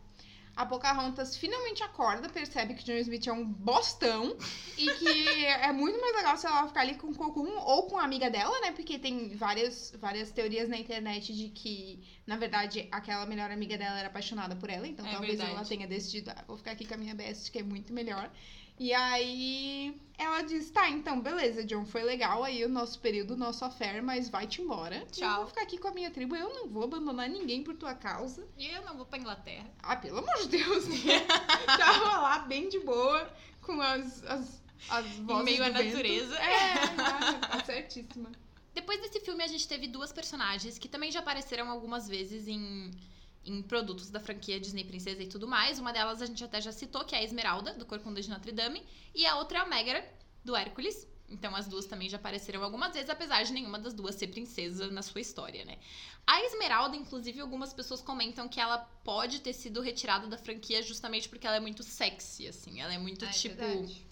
A Pocahontas finalmente acorda, percebe que John Smith é um bostão e que é muito mais legal se ela ficar ali com o Cocum ou com a amiga dela, né? Porque tem várias, várias teorias na internet de que, na verdade, aquela melhor amiga dela era apaixonada por ela. Então É talvez verdade. ela tenha decidido, ah, vou ficar aqui com a minha best, que é muito melhor. E aí ela diz, tá, então, beleza, John, foi legal aí o nosso período, nosso affair, mas vai-te embora. Tchau. Eu vou ficar aqui com a minha tribo, eu não vou abandonar ninguém por tua causa. E eu não vou pra Inglaterra. Ah, pelo amor de Deus, né? Tava lá bem de boa, com as, as, as vozes meio à natureza. É, tá certíssima. Depois desse filme, a gente teve duas personagens que também já apareceram algumas vezes em, em produtos da franquia Disney Princesa e tudo mais. Uma delas a gente até já citou, que é a Esmeralda, do Corcunda de Notre Dame. E a outra é a Megara, do Hércules. Então as duas também já apareceram algumas vezes, apesar de nenhuma das duas ser princesa na sua história, né? A Esmeralda, inclusive, algumas pessoas comentam que ela pode ter sido retirada da franquia justamente porque ela é muito sexy, assim. Ela é muito, Ah, é tipo. verdade.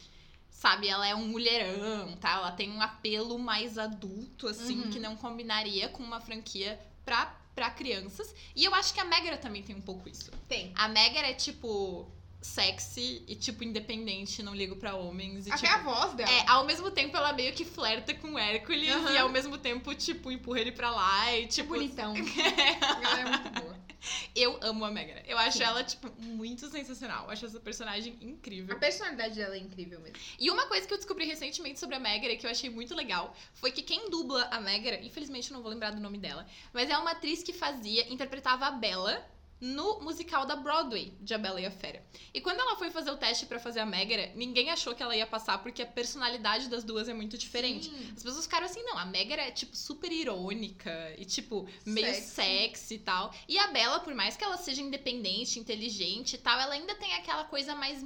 sabe, ela é um mulherão, tá? Ela tem um apelo mais adulto, assim, Uhum. que não combinaria com uma franquia pra, pra crianças. E eu acho que a Megara também tem um pouco isso. Tem. A Megara é, tipo, sexy e, tipo, independente, não ligo pra homens. E, Até tipo, a voz dela. é, ao mesmo tempo ela meio que flerta com o Hércules Aham. e ao mesmo tempo, tipo, empurra ele pra lá e, É tipo... bonitão. ela é muito boa. Eu amo a Megara. Eu acho Sim. ela, tipo, muito sensacional. Eu acho essa personagem incrível. A personalidade dela é incrível mesmo. E uma coisa que eu descobri recentemente sobre a Megara que eu achei muito legal foi que quem dubla a Megara, infelizmente eu não vou lembrar do nome dela, mas é uma atriz que fazia, interpretava a Bella no musical da Broadway de A Bela e a Fera. E quando ela foi fazer o teste pra fazer a Megara, ninguém achou que ela ia passar porque a personalidade das duas é muito diferente. Sim. As pessoas ficaram assim, não, a Megara é, tipo, super irônica e, tipo, meio Sexy. sexy e tal. E a Bella, por mais que ela seja independente, inteligente e tal, ela ainda tem aquela coisa mais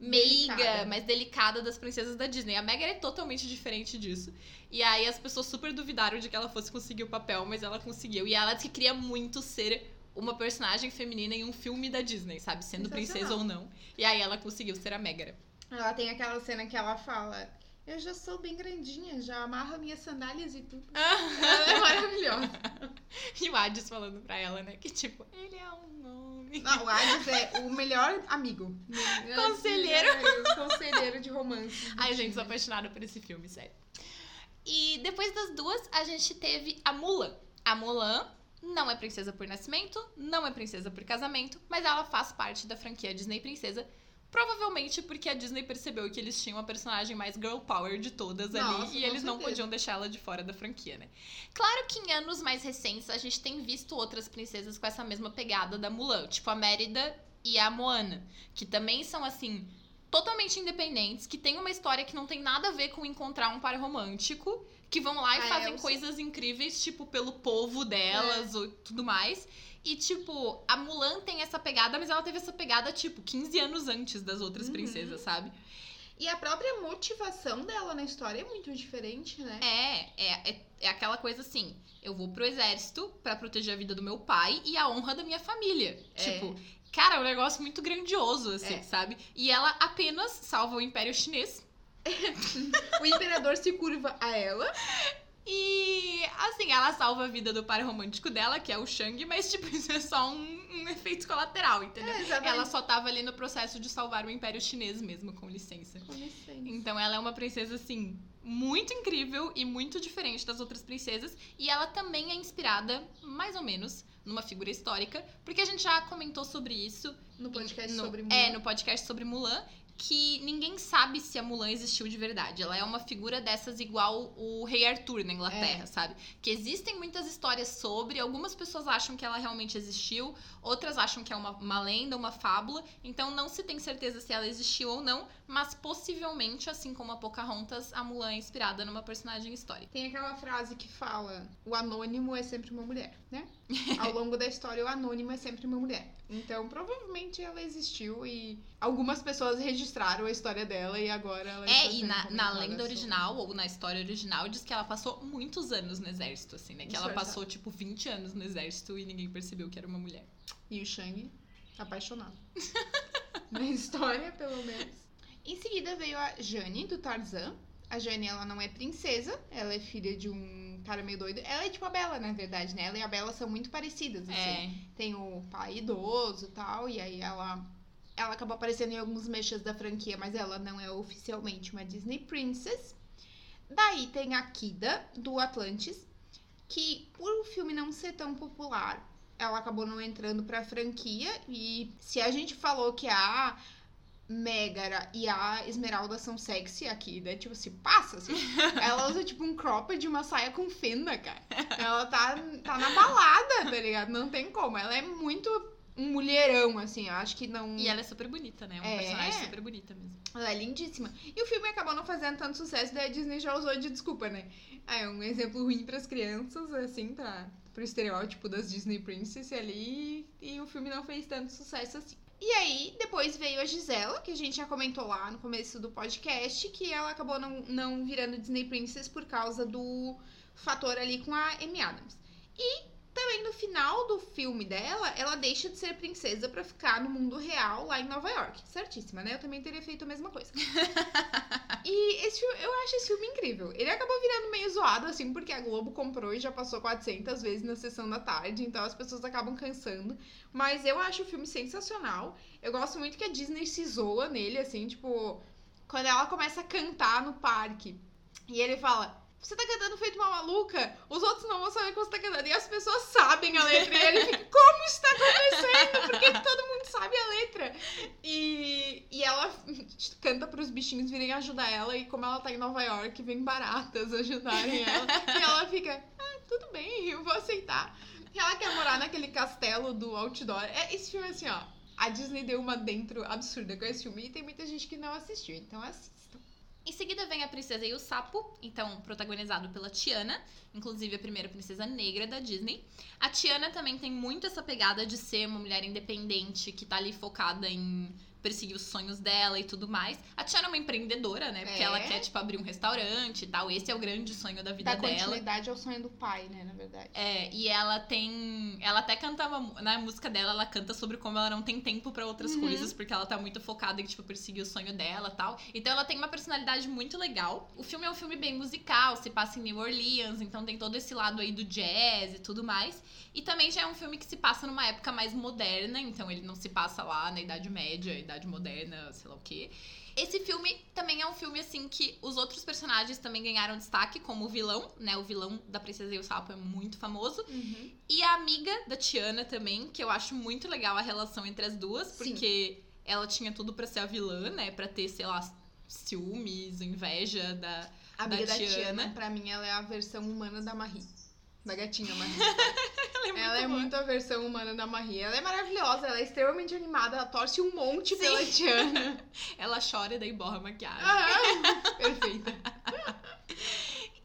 meiga, Delicada. mais delicada das princesas da Disney. A Megara é totalmente diferente disso. E aí as pessoas super duvidaram de que ela fosse conseguir o papel, mas ela conseguiu. E ela disse que queria muito ser uma personagem feminina em um filme da Disney, sabe? Sendo princesa ou não. E aí ela conseguiu ser a Megara. Ela tem aquela cena que ela fala: Eu já sou bem grandinha, já amarro minhas sandálias e tudo. Ela é maravilhosa. E o Hades falando pra ela, né? Que tipo, ele é um homem. Não, o Hades é o melhor amigo. Conselheiro. É, Conselheiro de romance. Ai, gente, sou apaixonada por esse filme, sério. E depois das duas, a gente teve a Mulan. A Mulan não é princesa por nascimento, não é princesa por casamento, mas ela faz parte da franquia Disney Princesa. Provavelmente porque a Disney percebeu que eles tinham a personagem mais girl power de todas Nossa, ali e eles não certeza. podiam deixar ela de fora da franquia, né? Claro que em anos mais recentes a gente tem visto outras princesas com essa mesma pegada da Mulan, tipo a Mérida e a Moana, que também são assim totalmente independentes, que tem uma história que não tem nada a ver com encontrar um par romântico, que vão lá e Ah, é, fazem sei. coisas incríveis, tipo, pelo povo delas ou tudo mais. E, tipo, a Mulan tem essa pegada, mas ela teve essa pegada, tipo, 15 anos antes das outras Uhum. princesas, sabe? E a própria motivação dela na história é muito diferente, né? É, é, é, é aquela coisa assim: eu vou pro exército pra proteger a vida do meu pai e a honra da minha família. É. Tipo, cara, é um negócio muito grandioso, assim, É. sabe? E ela apenas salva o Império Chinês. O imperador se curva a ela. E, assim, ela salva a vida do par romântico dela, que é o Shang, mas, tipo, isso é só um, um efeito colateral, entendeu? É. Ela só tava ali no processo de salvar o Império Chinês mesmo, com licença. Com licença. Então ela é uma princesa, assim, muito incrível e muito diferente das outras princesas. E ela também é inspirada, mais ou menos, numa figura histórica, porque a gente já comentou sobre isso No podcast no, sobre Mulan. É, no podcast sobre Mulan, que ninguém sabe se a Mulan existiu de verdade. Ela é uma figura dessas igual o Rei Arthur na Inglaterra, É. sabe? Que existem muitas histórias sobre, algumas pessoas acham que ela realmente existiu, outras acham que é uma, uma lenda, uma fábula, então não se tem certeza se ela existiu ou não, mas possivelmente, assim como a Pocahontas, a Mulan é inspirada numa personagem histórica. Tem aquela frase que fala: o anônimo é sempre uma mulher, né? Ao longo da história, o anônimo é sempre uma mulher. Então, provavelmente ela existiu e algumas pessoas registraram a história dela e agora ela É, e na, na lenda original, ou na história original, diz que ela passou muitos anos no exército, assim, né? Que ela passou, tipo, 20 anos no exército e ninguém percebeu que era uma mulher. E o Shang, apaixonado. Na história, pelo menos. Em seguida veio a Jane, do Tarzan. A Jane, ela não é princesa, ela é filha de um cara meio doido. Ela é tipo a Bela, na verdade, né? Ela e a Bela são muito parecidas, assim. É. Tem o pai idoso e tal, e aí ela... Ela acabou aparecendo em alguns mechas da franquia, mas ela não é oficialmente uma Disney Princess. Daí tem a Kida, do Atlantis, que por o filme não ser tão popular, ela acabou não entrando pra franquia. E se a gente falou que a Megara e a Esmeralda são sexy, a Kida, tipo, se passa, assim. ela usa, tipo, um cropped de uma saia com fenda, cara. Ela tá, tá na balada, tá ligado? Não tem como. Ela é muito um mulherão, assim. Acho que não... E ela é super bonita, né? Uma É. personagem super bonita mesmo. Ela é lindíssima. E o filme acabou não fazendo tanto sucesso, daí a Disney já usou de desculpa, né? Ah, é um exemplo ruim pras crianças, assim, pra, pro estereótipo das Disney Princess ali. E o filme não fez tanto sucesso assim. E aí, depois veio a Gisela, que a gente já comentou lá no começo do podcast, que ela acabou não, não virando Disney Princess por causa do fator ali com a Amy Adams. E também no final do filme dela, ela deixa de ser princesa pra ficar no mundo real lá em Nova York. Certíssima, né? Eu também teria feito a mesma coisa. e esse filme, eu acho esse filme incrível. Ele acabou virando meio zoado, assim, porque a Globo comprou e já passou 400 vezes na sessão da tarde, então as pessoas acabam cansando. Mas eu acho o filme sensacional. Eu gosto muito que a Disney se zoa nele, assim, tipo, quando ela começa a cantar no parque. E ele fala, você tá cantando feito uma maluca, os outros não vão saber que você tá cantando. E as pessoas sabem a letra. E ele fica, como isso tá acontecendo? Por que, todo mundo sabe a letra? E, e ela canta pros bichinhos virem ajudar ela. E como ela tá em Nova York, vem baratas ajudarem ela. E ela fica, ah, tudo bem, eu vou aceitar. E ela quer morar naquele castelo do outdoor. É, esse filme, assim, ó. A Disney deu uma dentro absurda com esse filme. E tem muita gente que não assistiu, então assista. Em seguida vem a Princesa e o Sapo, então protagonizado pela Tiana, inclusive a primeira princesa negra da Disney. A Tiana também tem muito essa pegada de ser uma mulher independente que tá ali focada em perseguir os sonhos dela e tudo mais. A Tiana é uma empreendedora, né? Porque É. ela quer, tipo, abrir um restaurante e tal. Esse é o grande sonho da vida Dá dela. continuidade ao sonho do pai, né, na verdade. É, e ela tem. Ela até cantava. Na música dela, ela canta sobre como ela não tem tempo pra outras Uhum. coisas, porque ela tá muito focada em, tipo, perseguir o sonho dela e tal. Então ela tem uma personalidade muito legal. O filme é um filme bem musical, se passa em New Orleans, então tem todo esse lado aí do jazz e tudo mais. E também já é um filme que se passa numa época mais moderna, então ele não se passa lá na Idade Média, Moderna, sei lá o quê. Esse filme também é um filme, assim, que os outros personagens também ganharam destaque, como o vilão, né? O vilão da Princesa e o Sapo é muito famoso. Uhum. E a amiga da Tiana também, que eu acho muito legal a relação entre as duas, Sim. porque ela tinha tudo pra ser a vilã, né? Pra ter, sei lá, ciúmes, inveja da. A amiga da, Da Tiana. Tiana. pra mim, ela é a versão humana da Marie. Da gatinha Marie. Ela é muito ela é boa. muito a versão humana da Marie. Ela é maravilhosa, ela é extremamente animada, ela torce um monte Sim. pela Tiana. Ela chora e daí borra a maquiagem. Ah, perfeita.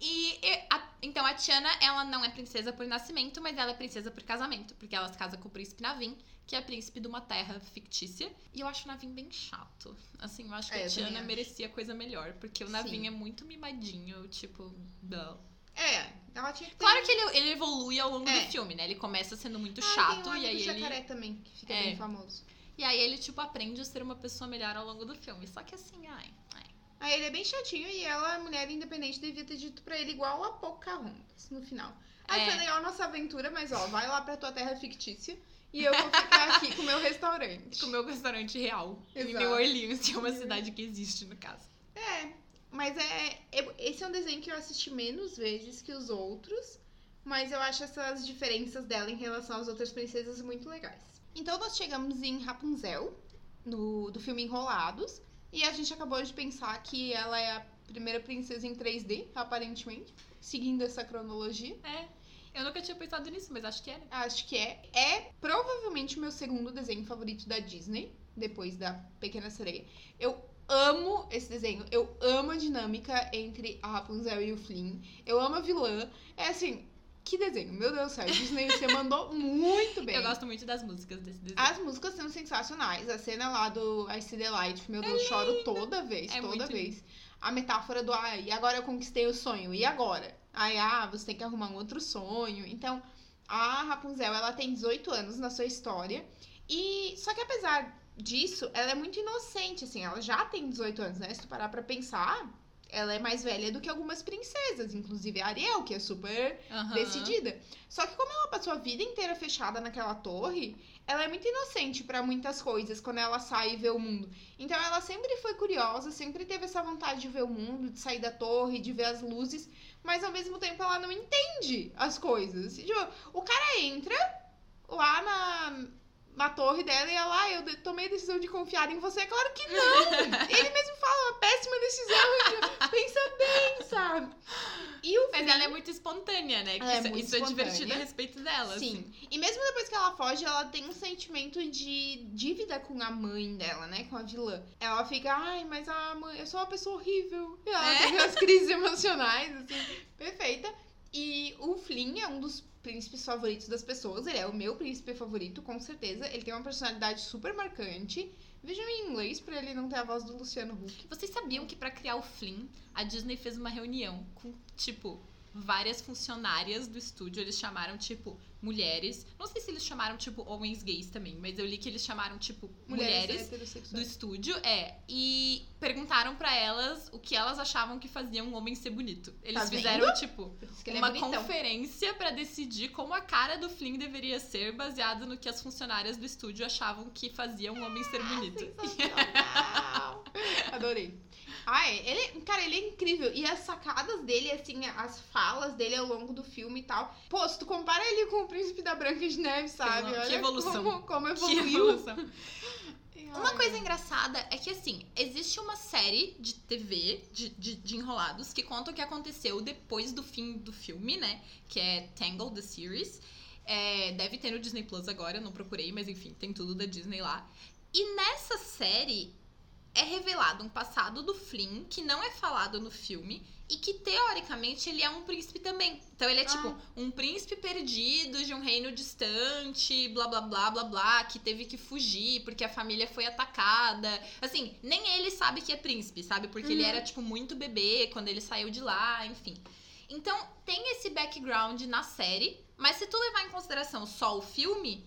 E, e a- então a Tiana, ela não é princesa por nascimento, mas ela é princesa por casamento, porque ela se casa com o príncipe Navin, que é príncipe de uma terra fictícia. E eu acho o Navin bem chato. Assim, eu acho que É, a Tiana merecia coisa melhor, porque o Navin Sim. é muito mimadinho, tipo, não. É, ela tinha que ter. Claro que ele, ele evolui ao longo É. do filme, né? Ele começa sendo muito Ah, chato um e aí ele jacaré também, que fica É. bem famoso. e aí ele tipo aprende a ser uma pessoa melhor ao longo do filme. Só que assim, ai, ai. Aí ele é bem chatinho e ela, mulher independente, devia ter dito pra ele igual a Pocahontas no final. Aí É. foi legal a nossa aventura, mas ó, vai lá pra tua terra fictícia e eu vou ficar aqui com o meu restaurante. Com o meu restaurante real em Exato. New Orleans, que é uma cidade que existe no caso. É, mas é, é- Esse é um desenho que eu assisti menos vezes que os outros, mas eu acho essas diferenças dela em relação às outras princesas muito legais. Então nós chegamos em Rapunzel, no, do filme Enrolados, e a gente acabou de pensar que ela é a primeira princesa em 3D, aparentemente, seguindo essa cronologia. É. Eu nunca tinha pensado nisso, mas acho que era. Acho que é. É provavelmente o meu segundo desenho favorito da Disney, depois da Pequena Sereia. Eu amo esse desenho. Eu amo a dinâmica entre a Rapunzel e o Flynn. Eu amo a vilã. É assim, que desenho. Meu Deus do céu. Disney, você mandou muito bem. Eu gosto muito das músicas desse desenho. As músicas são sensacionais. A cena lá do I See the Light, meu Deus, choro toda vez, É toda vez. A metáfora do ai, e agora eu conquistei o sonho, e agora? Ai, ah, você tem que arrumar um outro sonho. Então, a Rapunzel, ela tem 18 anos na sua história. E só que apesar disso, ela é muito inocente, assim, ela já tem 18 anos, né? Se tu parar pra pensar, ela é mais velha do que algumas princesas, inclusive a Ariel, que é super Aham. decidida. Só que como ela passou a vida inteira fechada naquela torre, ela é muito inocente pra muitas coisas quando ela sai e vê o mundo. Então ela sempre foi curiosa, sempre teve essa vontade de ver o mundo, de sair da torre, de ver as luzes, mas ao mesmo tempo ela não entende as coisas. Tipo, o cara entra lá na na torre dela e ela, ah, eu tomei a decisão de confiar em você. Claro que não! Ele mesmo fala, uma péssima decisão. Pensa bem, sabe? E o Mas ela é muito espontânea, né? É isso, muito isso é divertido espontânea. a respeito dela. Sim. assim. E mesmo depois que ela foge, ela tem um sentimento de dívida com a mãe dela, né? Com a vilã. Ela fica, ai, mas a mãe, eu sou uma pessoa horrível. E ela É. tem as crises emocionais, assim, perfeita. E o Flynn é um dos príncipes favoritos das pessoas. Ele é o meu príncipe favorito, com certeza. Ele tem uma personalidade super marcante. Vejam em inglês pra ele não ter a voz do Luciano Huck. Vocês sabiam que pra criar o Flynn, a Disney fez uma reunião com, tipo, várias funcionárias do estúdio. Eles chamaram, tipo, mulheres. Não sei se eles chamaram, tipo, homens gays também, mas eu li que eles chamaram, tipo, mulheres, do heterossexuais. estúdio. É. E perguntaram pra elas o que elas achavam que fazia um homem ser bonito. Eles Tá fizeram, vendo? tipo, é uma bonitão. conferência pra decidir como a cara do Flynn deveria ser, baseado no que as funcionárias do estúdio achavam que fazia um homem ser bonito. Sensacional. Adorei. Ai, ele, cara, ele é incrível. E as sacadas dele, assim, as falas dele ao longo do filme e tal. Pô, se tu compara ele com o príncipe da Branca de Neve, sabe? Que Olha evolução. Como, como Que evoluiu. evolução. Uma coisa engraçada é que, assim, existe uma série de TV, de, de, de enrolados, que conta o que aconteceu depois do fim do filme, né? Que é Tangle, The Series. É, deve ter no Disney Plus agora, eu não procurei, mas enfim, tem tudo da Disney lá. E nessa série é revelado um passado do Flynn que não é falado no filme e que teoricamente ele é um príncipe também. Então ele é tipo Ah. um príncipe perdido de um reino distante, blá blá blá blá blá, que teve que fugir porque a família foi atacada. Assim, nem ele sabe que é príncipe, sabe? Porque ele Uhum. era tipo muito bebê quando ele saiu de lá, enfim. Então tem esse background na série, mas se tu levar em consideração só o filme,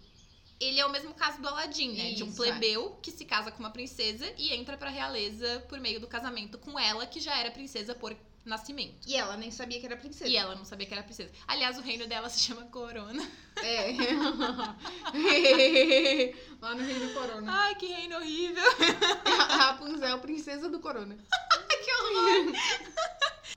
ele é o mesmo caso do Aladdin, né? de um Isso, é. plebeu que se casa com uma princesa e entra pra realeza por meio do casamento com ela, que já era princesa por nascimento. E ela nem sabia que era princesa. E ela não sabia que era princesa. Aliás, o reino dela se chama Corona. É. Lá no Reino Corona. Ai, que reino horrível. A Rapunzel, princesa do Corona. que horror.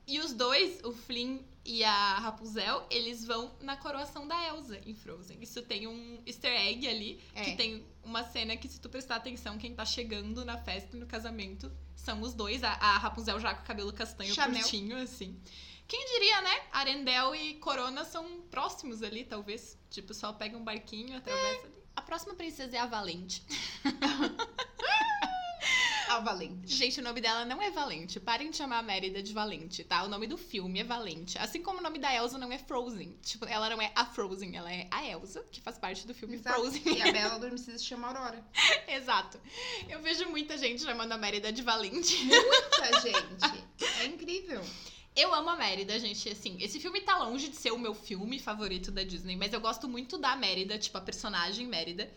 e os dois, o Flynn e a Rapunzel, eles vão na coroação da Elsa em Frozen. Isso tem um easter egg ali, É. que tem uma cena que, se tu prestar atenção, quem tá chegando na festa no casamento são os dois. A, a Rapunzel já com o cabelo castanho Chanel. curtinho, assim. Quem diria, né? Arendelle e Corona são próximos ali, talvez. Tipo, só pega um barquinho, atravessa ali. A próxima princesa é a Valente. A Valente. Gente, o nome dela não é Valente. Parem de chamar a Mérida de Valente, tá? O nome do filme é Valente. Assim como o nome da Elsa não é Frozen. Tipo, ela não é a Frozen, ela é a Elsa, que faz parte do filme Exato. Frozen. E a Bela Adormecida se chama Aurora. Exato. Eu vejo muita gente chamando a Mérida de Valente. Muita gente. É incrível. Eu amo a Mérida, gente. Assim, esse filme tá longe de ser o meu filme favorito da Disney, mas eu gosto muito da Mérida, tipo, a personagem Mérida.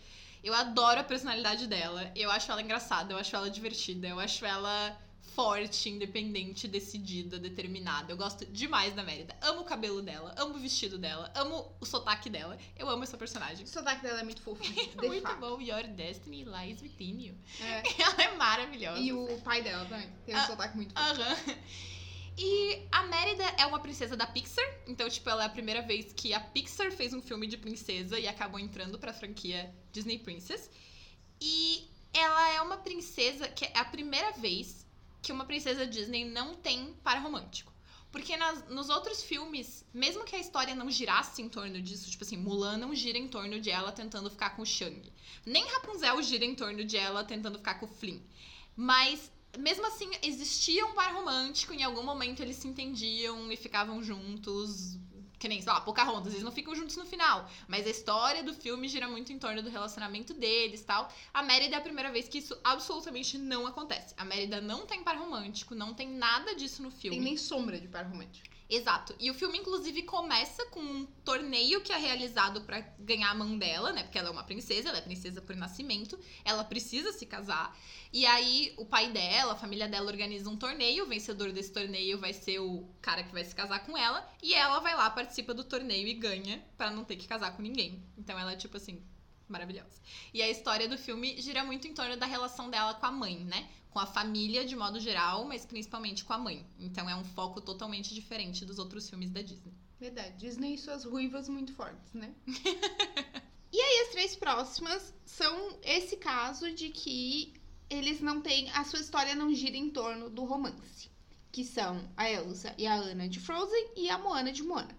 Eu adoro a personalidade dela. Eu acho ela engraçada, eu acho ela divertida, eu acho ela forte, independente, decidida, determinada. Eu gosto demais da Mérida. Amo o cabelo dela, amo o vestido dela, amo o sotaque dela. Eu amo essa personagem. O sotaque dela é muito fofo. De Muito fato. bom. Your destiny lies within you. É. Ela é maravilhosa. E o pai dela também. Tem um Ah, sotaque muito fofo. Aham. E a Mérida é uma princesa da Pixar, então, tipo, ela é a primeira vez que a Pixar fez um filme de princesa e acabou entrando pra franquia Disney Princess. E ela é uma princesa que é a primeira vez que uma princesa Disney não tem par romântico. Porque nas- nos outros filmes, mesmo que a história não girasse em torno disso, tipo assim, Mulan não gira em torno de ela tentando ficar com o Shang. Nem Rapunzel gira em torno de ela tentando ficar com o Flynn. Mas mesmo assim, existia um par romântico, em algum momento eles se entendiam e ficavam juntos. Que nem, sei lá, Pocahontas, eles não ficam juntos no final. Mas a história do filme gira muito em torno do relacionamento deles tal. A Mérida é a primeira vez que isso absolutamente não acontece. A Mérida não tem par romântico, não tem nada disso no filme. Tem nem sombra de par romântico. Exato. E o filme, inclusive, começa com um torneio que é realizado pra ganhar a mão dela, né? Porque ela é uma princesa, ela é princesa por nascimento, ela precisa se casar. E aí, o pai dela, a família dela organiza um torneio, o vencedor desse torneio vai ser o cara que vai se casar com ela, e ela vai lá, participa do torneio e ganha pra não ter que casar com ninguém. Então ela é tipo assim, maravilhosa. E a história do filme gira muito em torno da relação dela com a mãe, né? Com a família de modo geral, mas principalmente com a mãe. Então é um foco totalmente diferente dos outros filmes da Disney. Verdade. Disney e suas ruivas muito fortes, né? e aí, as três próximas são esse caso de que eles não têm. A sua história não gira em torno do romance. Que são a Elsa e a Anna de Frozen e a Moana de Moana.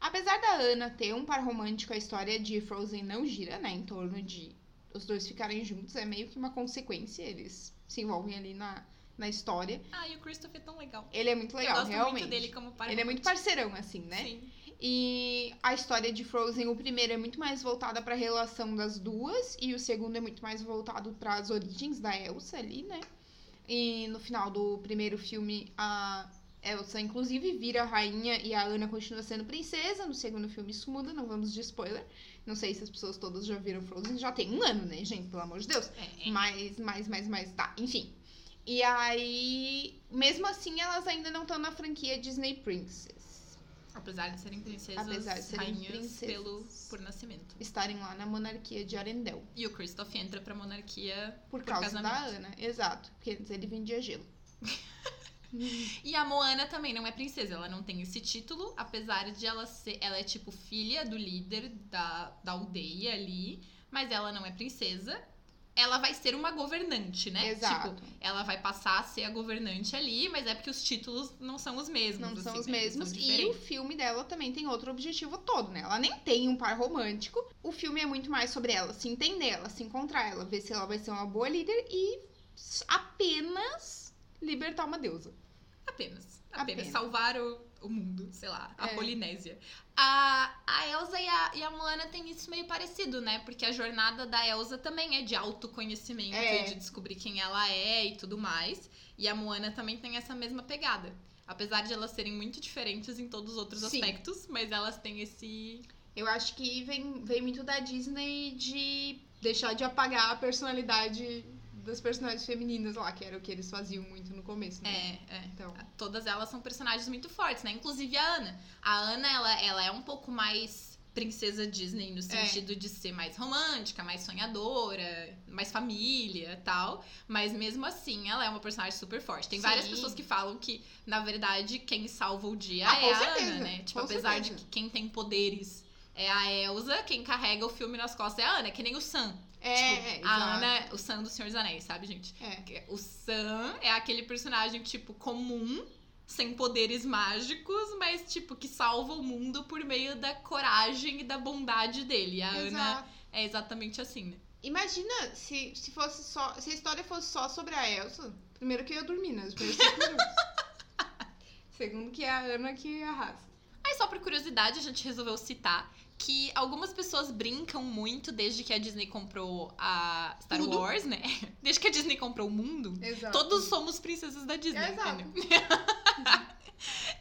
Apesar da Anna ter um par romântico, a história de Frozen não gira, né? Em torno de os dois ficarem juntos. É meio que uma consequência. Eles se envolvem ali na, na história. Ah, e o Christopher é tão legal. Ele é muito legal, Eu gosto realmente. muito dele como pai. Ele é muito parceirão, assim, né? Sim. E a história de Frozen, o primeiro é muito mais voltada para a relação das duas e o segundo é muito mais voltado para as origens da Elsa ali, né? E no final do primeiro filme a Elsa inclusive vira rainha e a Ana continua sendo princesa. No segundo filme isso muda, não vamos de spoiler. Não sei se as pessoas todas já viram Frozen, já tem um ano, né, gente? Pelo amor de Deus. É, é. Mas, mas, mas, mas, tá, enfim. E aí, mesmo assim, elas ainda não estão na franquia Disney Princess. Apesar de serem princesas, Apesar de serem rainhas princesas. pelo, por nascimento. Estarem lá na monarquia de Arendelle. E o Christoph entra pra monarquia Por, Por causa da casamento. Ana, exato. Porque antes ele vendia gelo. E a Moana também não é princesa, ela não tem esse título, apesar de ela ser. Ela é tipo filha do líder da, da aldeia ali, mas ela não é princesa. Ela vai ser uma governante, né? Exato. Tipo, ela vai passar a ser a governante ali, mas é porque os títulos não são os mesmos. Não são assim, os né? Eles mesmos. são E o filme dela também tem outro objetivo todo, né? Ela nem tem um par romântico. O filme é muito mais sobre ela se entender, ela se encontrar, ela ver se ela vai ser uma boa líder e apenas libertar uma deusa. Apenas. Apenas. Apenas. Salvar o, o mundo, sei lá, a É. Polinésia. A, a Elsa e a, e a Moana tem isso meio parecido, né? Porque a jornada da Elsa também é de autoconhecimento É. e de descobrir quem ela é e tudo mais. E a Moana também tem essa mesma pegada. Apesar de elas serem muito diferentes em todos os outros Sim. aspectos, mas elas têm esse. Eu acho que vem, vem muito da Disney de deixar de apagar a personalidade das personagens femininas lá, que era o que eles faziam muito no começo, né? É, é. Então, Todas elas são personagens muito fortes, né? Inclusive a Ana. A Ana, ela, ela é um pouco mais princesa Disney no sentido de ser mais romântica, mais sonhadora, mais família tal. Mas mesmo assim, ela é uma personagem super forte. Tem várias Sim. pessoas que falam que, na verdade, quem salva o dia Ah, é a certeza, Ana, né? Tipo, com apesar de certeza. que quem tem poderes é a Elsa, quem carrega o filme nas costas é a Ana, é que nem o Sam. É, Tipo, é, a. Ana, o Sam do Senhor dos Anéis, sabe, gente? É. O Sam é aquele personagem, tipo, comum, sem poderes mágicos, mas, tipo, que salva o mundo por meio da coragem e da bondade dele. E a Ana Exato. é exatamente assim, né? Imagina se, se fosse só. Se a história fosse só sobre a Elsa. Primeiro que eu ia dormir, né? Os primeiros cinco minutos. Segundo que é a Ana que arrasa. Aí, só por curiosidade, a gente resolveu citar que algumas pessoas brincam muito desde que a Disney comprou a Star Tudo. Wars, né? Desde que a Disney comprou o mundo. Exato. Todos somos princesas da Disney, Exato.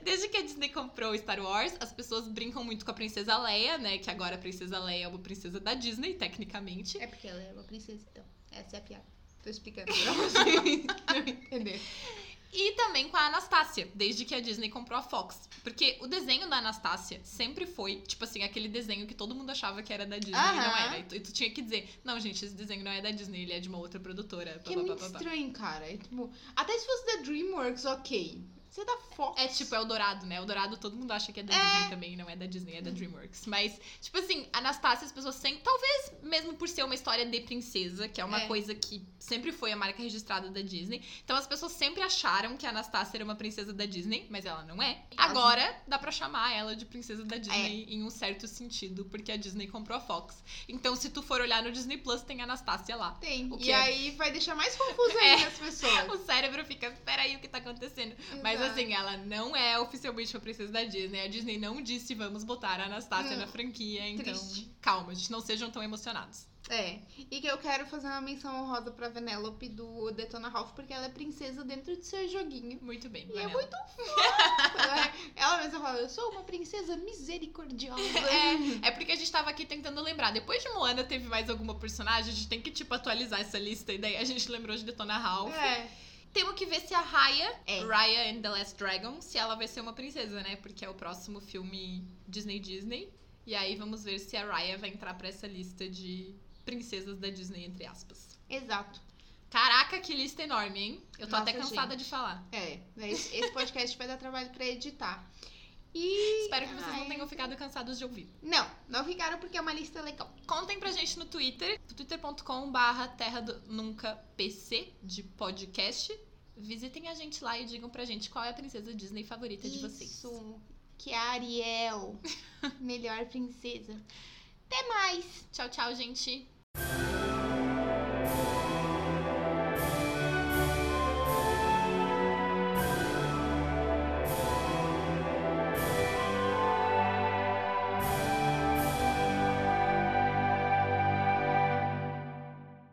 Desde que a Disney comprou Star Wars, as pessoas brincam muito com a princesa Leia, né? Que agora a princesa Leia é uma princesa da Disney, tecnicamente. É porque ela é uma princesa, então. Essa é a piada. Tô explicando pra vocês que não entender. E também com a Anastácia, desde que a Disney comprou a Fox. Porque o desenho da Anastácia sempre foi, tipo assim, aquele desenho que todo mundo achava que era da Disney e não era. E tu, e tu tinha que dizer, não, gente, esse desenho não é da Disney, ele é de uma outra produtora. Que é pá, muito pá, pá, pá. estranho, cara. É, tipo, até se fosse da DreamWorks, ok. Você é da Fox. É tipo Eldorado, né? Eldorado todo mundo acha que é da É. Disney também, não é da Disney, é da DreamWorks. Mas, tipo assim, Anastácia, as pessoas sempre. Talvez mesmo por ser uma história de princesa, que é uma É. coisa que sempre foi a marca registrada da Disney. Então as pessoas sempre acharam que a Anastácia era uma princesa da Disney, mas ela não é. Agora dá pra chamar ela de princesa da Disney em um certo sentido, porque a Disney comprou a Fox. Então, se tu for olhar no Disney Plus, tem Anastácia lá. Tem. O E é- aí vai deixar mais confuso É. ainda as pessoas. O cérebro fica, peraí, o que tá acontecendo? Mas Exato. Assim, ela não é oficialmente uma princesa da Disney. A Disney não disse vamos botar a Anastácia Hum, na franquia, então triste. calma, gente, não sejam tão emocionados. É. E que eu quero fazer uma menção honrosa pra Vanellope do Detona Ralph, porque ela é princesa dentro de seu joguinho. Muito bem, E é muito fofa. ela, é- ela mesma fala, eu sou uma princesa misericordiosa. É, é porque a gente tava aqui tentando lembrar. Depois de Moana, teve mais alguma personagem? A gente tem que, tipo, atualizar essa lista. E daí a gente lembrou de Detona Ralph. É. Temos que ver se a Raya, É. Raya and the Last Dragon, se ela vai ser uma princesa, né? Porque é o próximo filme Disney Disney. E aí vamos ver se a Raya vai entrar pra essa lista de princesas da Disney, entre aspas. Exato. Caraca, que lista enorme, hein? Eu tô Nossa, até cansada gente. de falar. É. Esse, esse podcast vai dar trabalho pra editar. E. Espero que vocês não Ai, tenham ficado cansados de ouvir. Não, não ficaram porque é uma lista legal. Contem pra gente no Twitter, twitter.com barra terra do nunca PC de podcast. Visitem a gente lá e digam pra gente qual é a princesa Disney favorita de vocês. Isso. Que é a Ariel. Melhor princesa. Até mais. Tchau, tchau, gente.